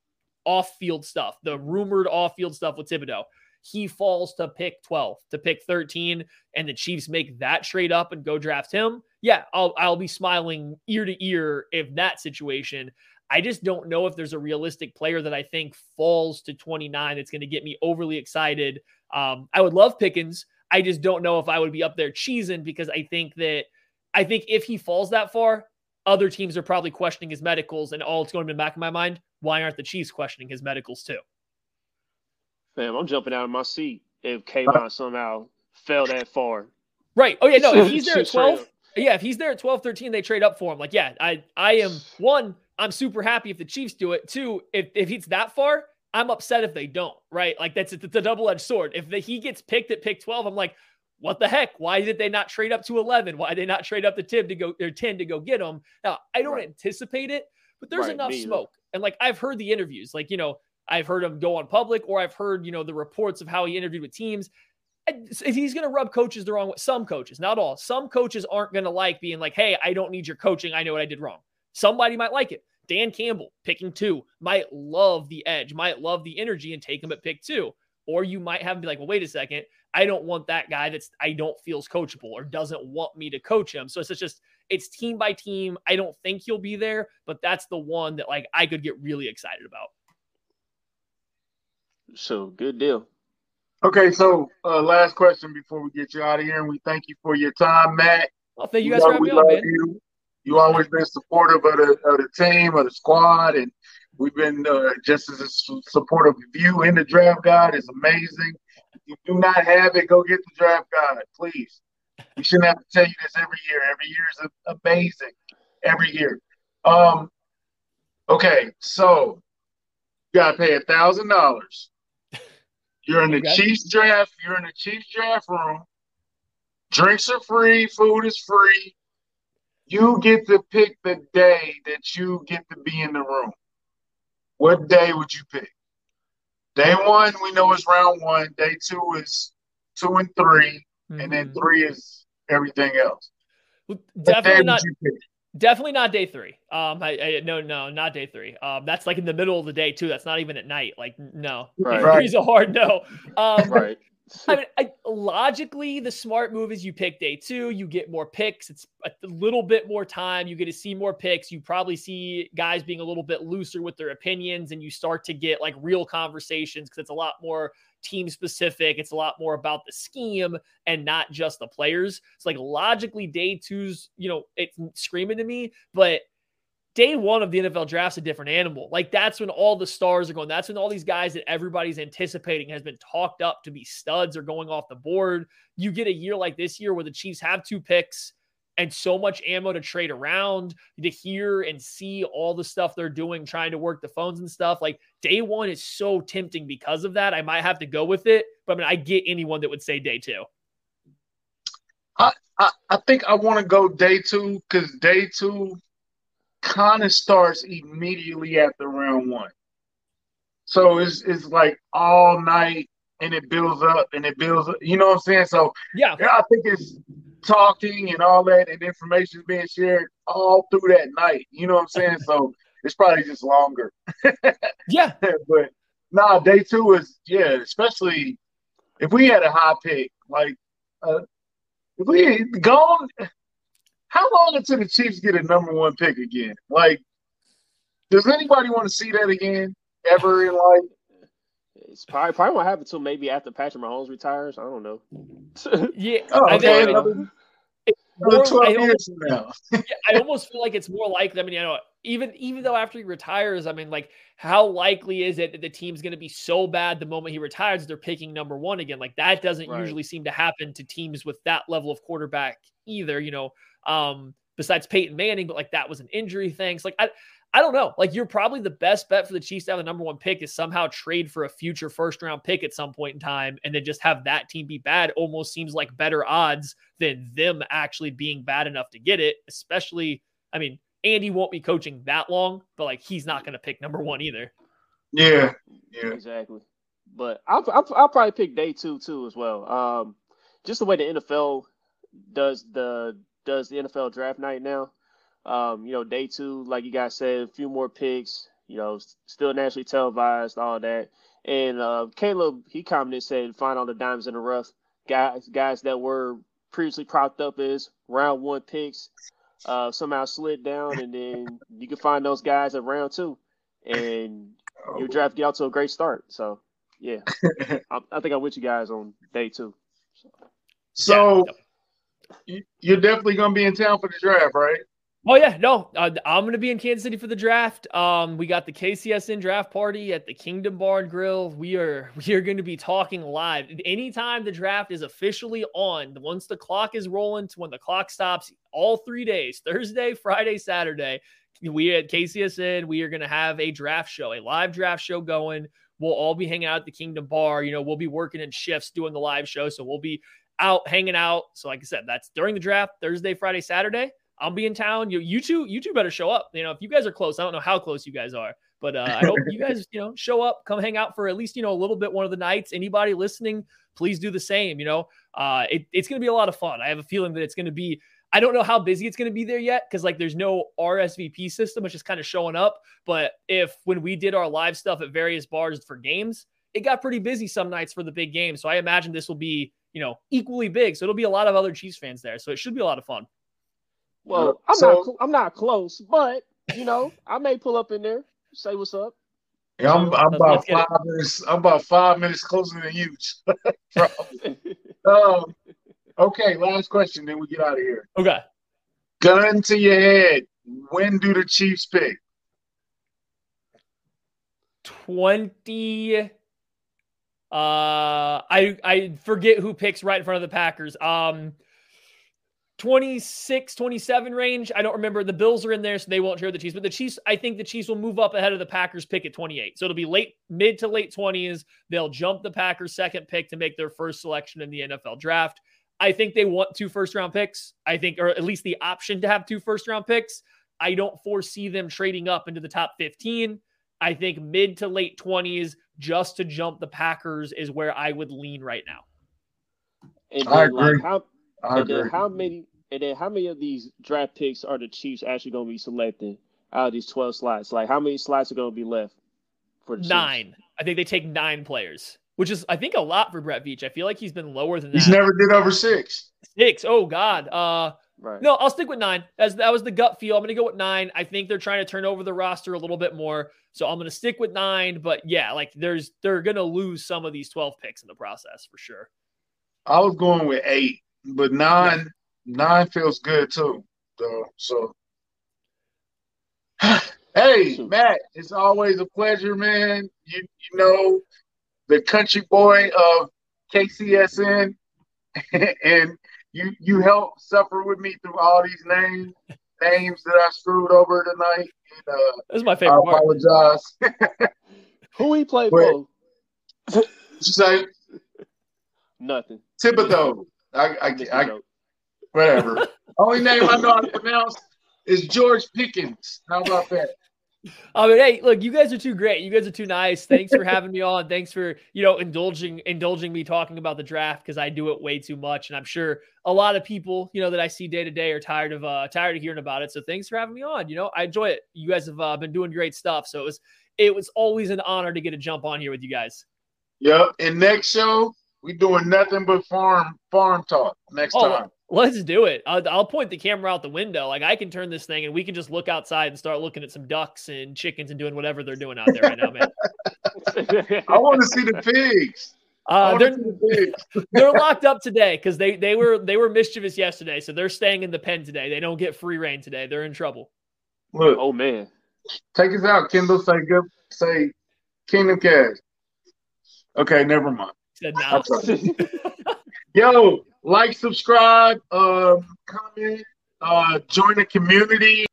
off-field stuff, the rumored off-field stuff with Thibodeaux he falls to pick 12, to pick 13, and the Chiefs make that trade up and go draft him, yeah, I'll I'll be smiling ear to ear if that situation. I just don't know if there's a realistic player that I think falls to 29 that's going to get me overly excited. Um, I would love Pickens. I just don't know if I would be up there cheesing because I think that I think if he falls that far, other teams are probably questioning his medicals, and all it's going to be back in my mind. Why aren't the Chiefs questioning his medicals too? Fam, I'm jumping out of my seat if Kayvon somehow fell that far. Right. Oh yeah, no, if he's there at 12, yeah, if he's there at 12, 13, they trade up for him. Like, yeah, I I am one, I'm super happy if the Chiefs do it. Two, if if he's that far, I'm upset if they don't, right? Like that's it's a double-edged sword. If the, he gets picked at pick 12, I'm like, what the heck? Why did they not trade up to 11? Why did they not trade up to Tib to go or 10 to go get him? Now, I don't right. anticipate it, but there's right, enough smoke. And like I've heard the interviews, like, you know, I've heard him go on public, or I've heard, you know, the reports of how he interviewed with teams. If he's going to rub coaches the wrong way, some coaches, not all, some coaches aren't going to like being like, hey, I don't need your coaching. I know what I did wrong. Somebody might like it. Dan Campbell, picking two, might love the edge, might love the energy and take him at pick two. Or you might have him be like, well, wait a second. I don't want that guy that's I don't feels coachable or doesn't want me to coach him. So it's just it's team by team. I don't think he'll be there, but that's the one that like I could get really excited about. So good deal. Okay, so uh, last question before we get you out of here, and we thank you for your time, Matt. Well, thank you guys for having me on, man. You. you always been supportive of the, of the team, of the squad, and we've been uh, just as supportive of you in the draft guide. It's amazing. If you do not have it, go get the draft guide, please. We shouldn't have to tell you this every year. Every year is amazing. Every year. Um. Okay, so you gotta pay a thousand dollars you're in the okay. Chiefs draft. You're in the Chiefs draft room. Drinks are free. Food is free. You get to pick the day that you get to be in the room. What day would you pick? Day one, we know is round one. Day two is two and 3 mm-hmm. and then mm-hmm. three is everything else. Well, definitely not. Definitely not day three. Um, I, I, no, no, not day three. Um, that's like in the middle of the day too. That's not even at night. Like, no, right. three's a hard no. Um, right. I mean, I, logically, the smart move is you pick day two. You get more picks. It's a little bit more time. You get to see more picks. You probably see guys being a little bit looser with their opinions, and you start to get like real conversations because it's a lot more team specific. It's a lot more about the scheme and not just the players. It's like logically, day two's, you know, it's screaming to me, but day one of the NFL draft's a different animal. Like that's when all the stars are going. That's when all these guys that everybody's anticipating has been talked up to be studs are going off the board. You get a year like this year where the Chiefs have two picks. And so much ammo to trade around, to hear and see all the stuff they're doing, trying to work the phones and stuff. Like day one is so tempting because of that. I might have to go with it, but I mean, I get anyone that would say day two. I, I, I think I want to go day two because day two kind of starts immediately after round one. So it's it's like all night and it builds up and it builds up. You know what I'm saying? So yeah, I think it's talking and all that and information being shared all through that night. You know what I'm saying? so it's probably just longer. yeah. but nah, day two is yeah, especially if we had a high pick, like uh, if we gone how long until the Chiefs get a number one pick again? Like, does anybody want to see that again ever in life? It's probably probably won't happen until maybe after Patrick Mahomes retires. I don't know. yeah, oh, okay. I think, more, 12 I years now. yeah, I almost feel like it's more likely. I mean, you know, even even though after he retires, I mean, like, how likely is it that the team's going to be so bad the moment he retires they're picking number one again? Like that doesn't right. usually seem to happen to teams with that level of quarterback either. You know, um, besides Peyton Manning, but like that was an injury thing. So like I, I don't know. Like you're probably the best bet for the Chiefs to have the number one pick is somehow trade for a future first round pick at some point in time and then just have that team be bad almost seems like better odds than them actually being bad enough to get it. Especially, I mean, Andy won't be coaching that long, but like he's not going to pick number one either. Yeah, yeah, exactly. But I'll, I'll, I'll probably pick day two too as well. Um, just the way the NFL does the does the NFL draft night now. Um, you know, day two, like you guys said, a few more picks, you know, still nationally televised, all that. And uh, Caleb, he commented, said, find all the diamonds in the rough. Guys, guys that were previously propped up as round one picks uh, somehow slid down, and then you can find those guys at round two, and your draft get out to a great start. So, yeah, I, I, think I'm with you guys on day two. So, so yeah. you're definitely going to be in town for the draft, right? Oh yeah, no, uh, I'm gonna be in Kansas City for the draft. Um, we got the KCSN draft party at the Kingdom Bar and Grill. We are we are going to be talking live anytime the draft is officially on. Once the clock is rolling to when the clock stops, all three days Thursday, Friday, Saturday. We at KCSN we are going to have a draft show, a live draft show going. We'll all be hanging out at the Kingdom Bar. You know, we'll be working in shifts doing the live show, so we'll be out hanging out. So, like I said, that's during the draft Thursday, Friday, Saturday. I'll be in town. You, you two, you two better show up. You know, if you guys are close, I don't know how close you guys are, but uh, I hope you guys, you know, show up, come hang out for at least, you know, a little bit one of the nights. Anybody listening, please do the same. You know, uh, it, it's going to be a lot of fun. I have a feeling that it's going to be. I don't know how busy it's going to be there yet because like there's no RSVP system. It's just kind of showing up. But if when we did our live stuff at various bars for games, it got pretty busy some nights for the big game. So I imagine this will be, you know, equally big. So it'll be a lot of other Chiefs fans there. So it should be a lot of fun. Well, I'm so, not I'm not close, but you know, I may pull up in there, say what's up. Yeah, I'm, I'm about five minutes. I'm about five minutes closer than you. um, okay, last question, then we get out of here. Okay. Gun to your head. When do the Chiefs pick? Twenty. Uh, I I forget who picks right in front of the Packers. Um, 26, 27 range. I don't remember. The Bills are in there, so they won't share the Chiefs. But the Chiefs, I think the Chiefs will move up ahead of the Packers pick at 28. So it'll be late, mid to late 20s. They'll jump the Packers' second pick to make their first selection in the NFL draft. I think they want two first round picks. I think, or at least the option to have two first round picks. I don't foresee them trading up into the top 15. I think mid to late 20s just to jump the Packers is where I would lean right now. I agree. Like how, I agree. how many and then how many of these draft picks are the Chiefs actually going to be selecting out of these 12 slots? Like how many slots are going to be left for the Nine. Chiefs? I think they take nine players, which is I think a lot for Brett Veach. I feel like he's been lower than that. He's never did over six. Six. Oh God. Uh Right. No, I'll stick with nine. As that was the gut feel. I'm going to go with nine. I think they're trying to turn over the roster a little bit more, so I'm going to stick with nine. But yeah, like there's they're going to lose some of these 12 picks in the process for sure. I was going with eight, but nine nine feels good too, though. So, hey, Matt, it's always a pleasure, man. You you know, the country boy of KCSN, and you you helped suffer with me through all these names names that I screwed over tonight. And, uh, this is my favorite I apologize. Who he played for? Say nothing. Thibodeaux. I, I, I, whatever. Only name I know how to pronounce is George Pickens. How about that? I mean, hey, look, you guys are too great. You guys are too nice. Thanks for having me on. Thanks for you know indulging indulging me talking about the draft because I do it way too much, and I'm sure a lot of people you know that I see day to day are tired of uh tired of hearing about it. So thanks for having me on. You know, I enjoy it. You guys have uh, been doing great stuff. So it was it was always an honor to get a jump on here with you guys. Yep. And next show, we doing nothing but farm farm talk next oh, time. Let's do it. I'll, I'll, point the camera out the window. Like I can turn this thing and we can just look outside and start looking at some ducks and chickens and doing whatever they're doing out there right now, man. I want to see the pigs. Uh, they're, the pigs. they're locked up today because they they were they were mischievous yesterday, so they're staying in the pen today. They don't get free reign today. They're in trouble. Look, oh man, take us out, Kendall. Say good. Say Kingdom Kast. Okay, never mind. Said no. Yo, like, subscribe, um, comment, uh, join the community.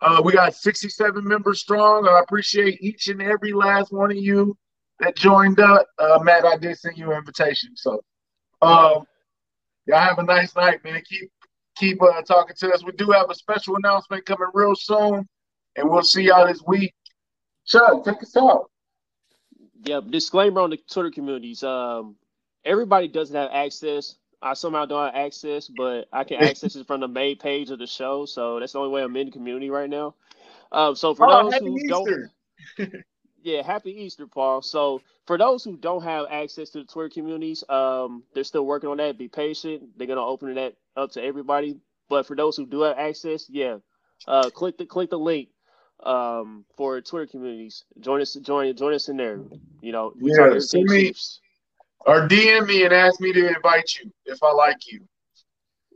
Uh, we got 67 members strong. I appreciate each and every last one of you that joined up. Uh, Matt, I did send you an invitation. So, um, y'all have a nice night, man. Keep keep uh, talking to us. We do have a special announcement coming real soon, and we'll see y'all this week. Chuck, take us out. Yep. Disclaimer on the Twitter communities. Um, everybody doesn't have access I somehow don't have access, but I can access it from the main page of the show. So that's the only way I'm in the community right now. Um, so for oh, those who Easter. don't, yeah, happy Easter, Paul. So for those who don't have access to the Twitter communities, um, they're still working on that. Be patient. They're gonna open that up to everybody. But for those who do have access, yeah, uh, click the click the link um, for Twitter communities. Join us, join join us in there. You know, we yeah, send me, or DM me and ask me to invite you if I like you.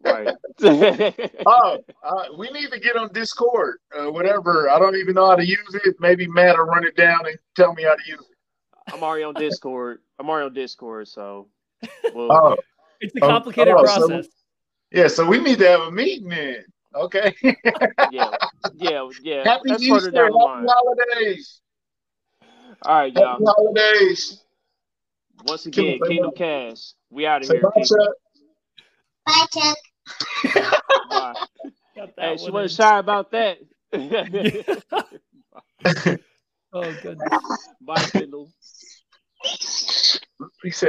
Right. oh, uh, we need to get on Discord. Uh, whatever. I don't even know how to use it. Maybe Matt will run it down and tell me how to use it. I'm already on Discord. I'm already on Discord, so. We'll... Oh. It's a complicated oh, process. So, yeah, so we need to have a meeting then. Okay. yeah, yeah, yeah. Happy That's Easter, happy holidays. All right, y'all. Happy holidays. Once again, Kingdom Kast. We out of here. Bye, Chuck. Bye, Chuck. bye. Hey, she wasn't shy about that. oh goodness. Bye, Kendall. He said.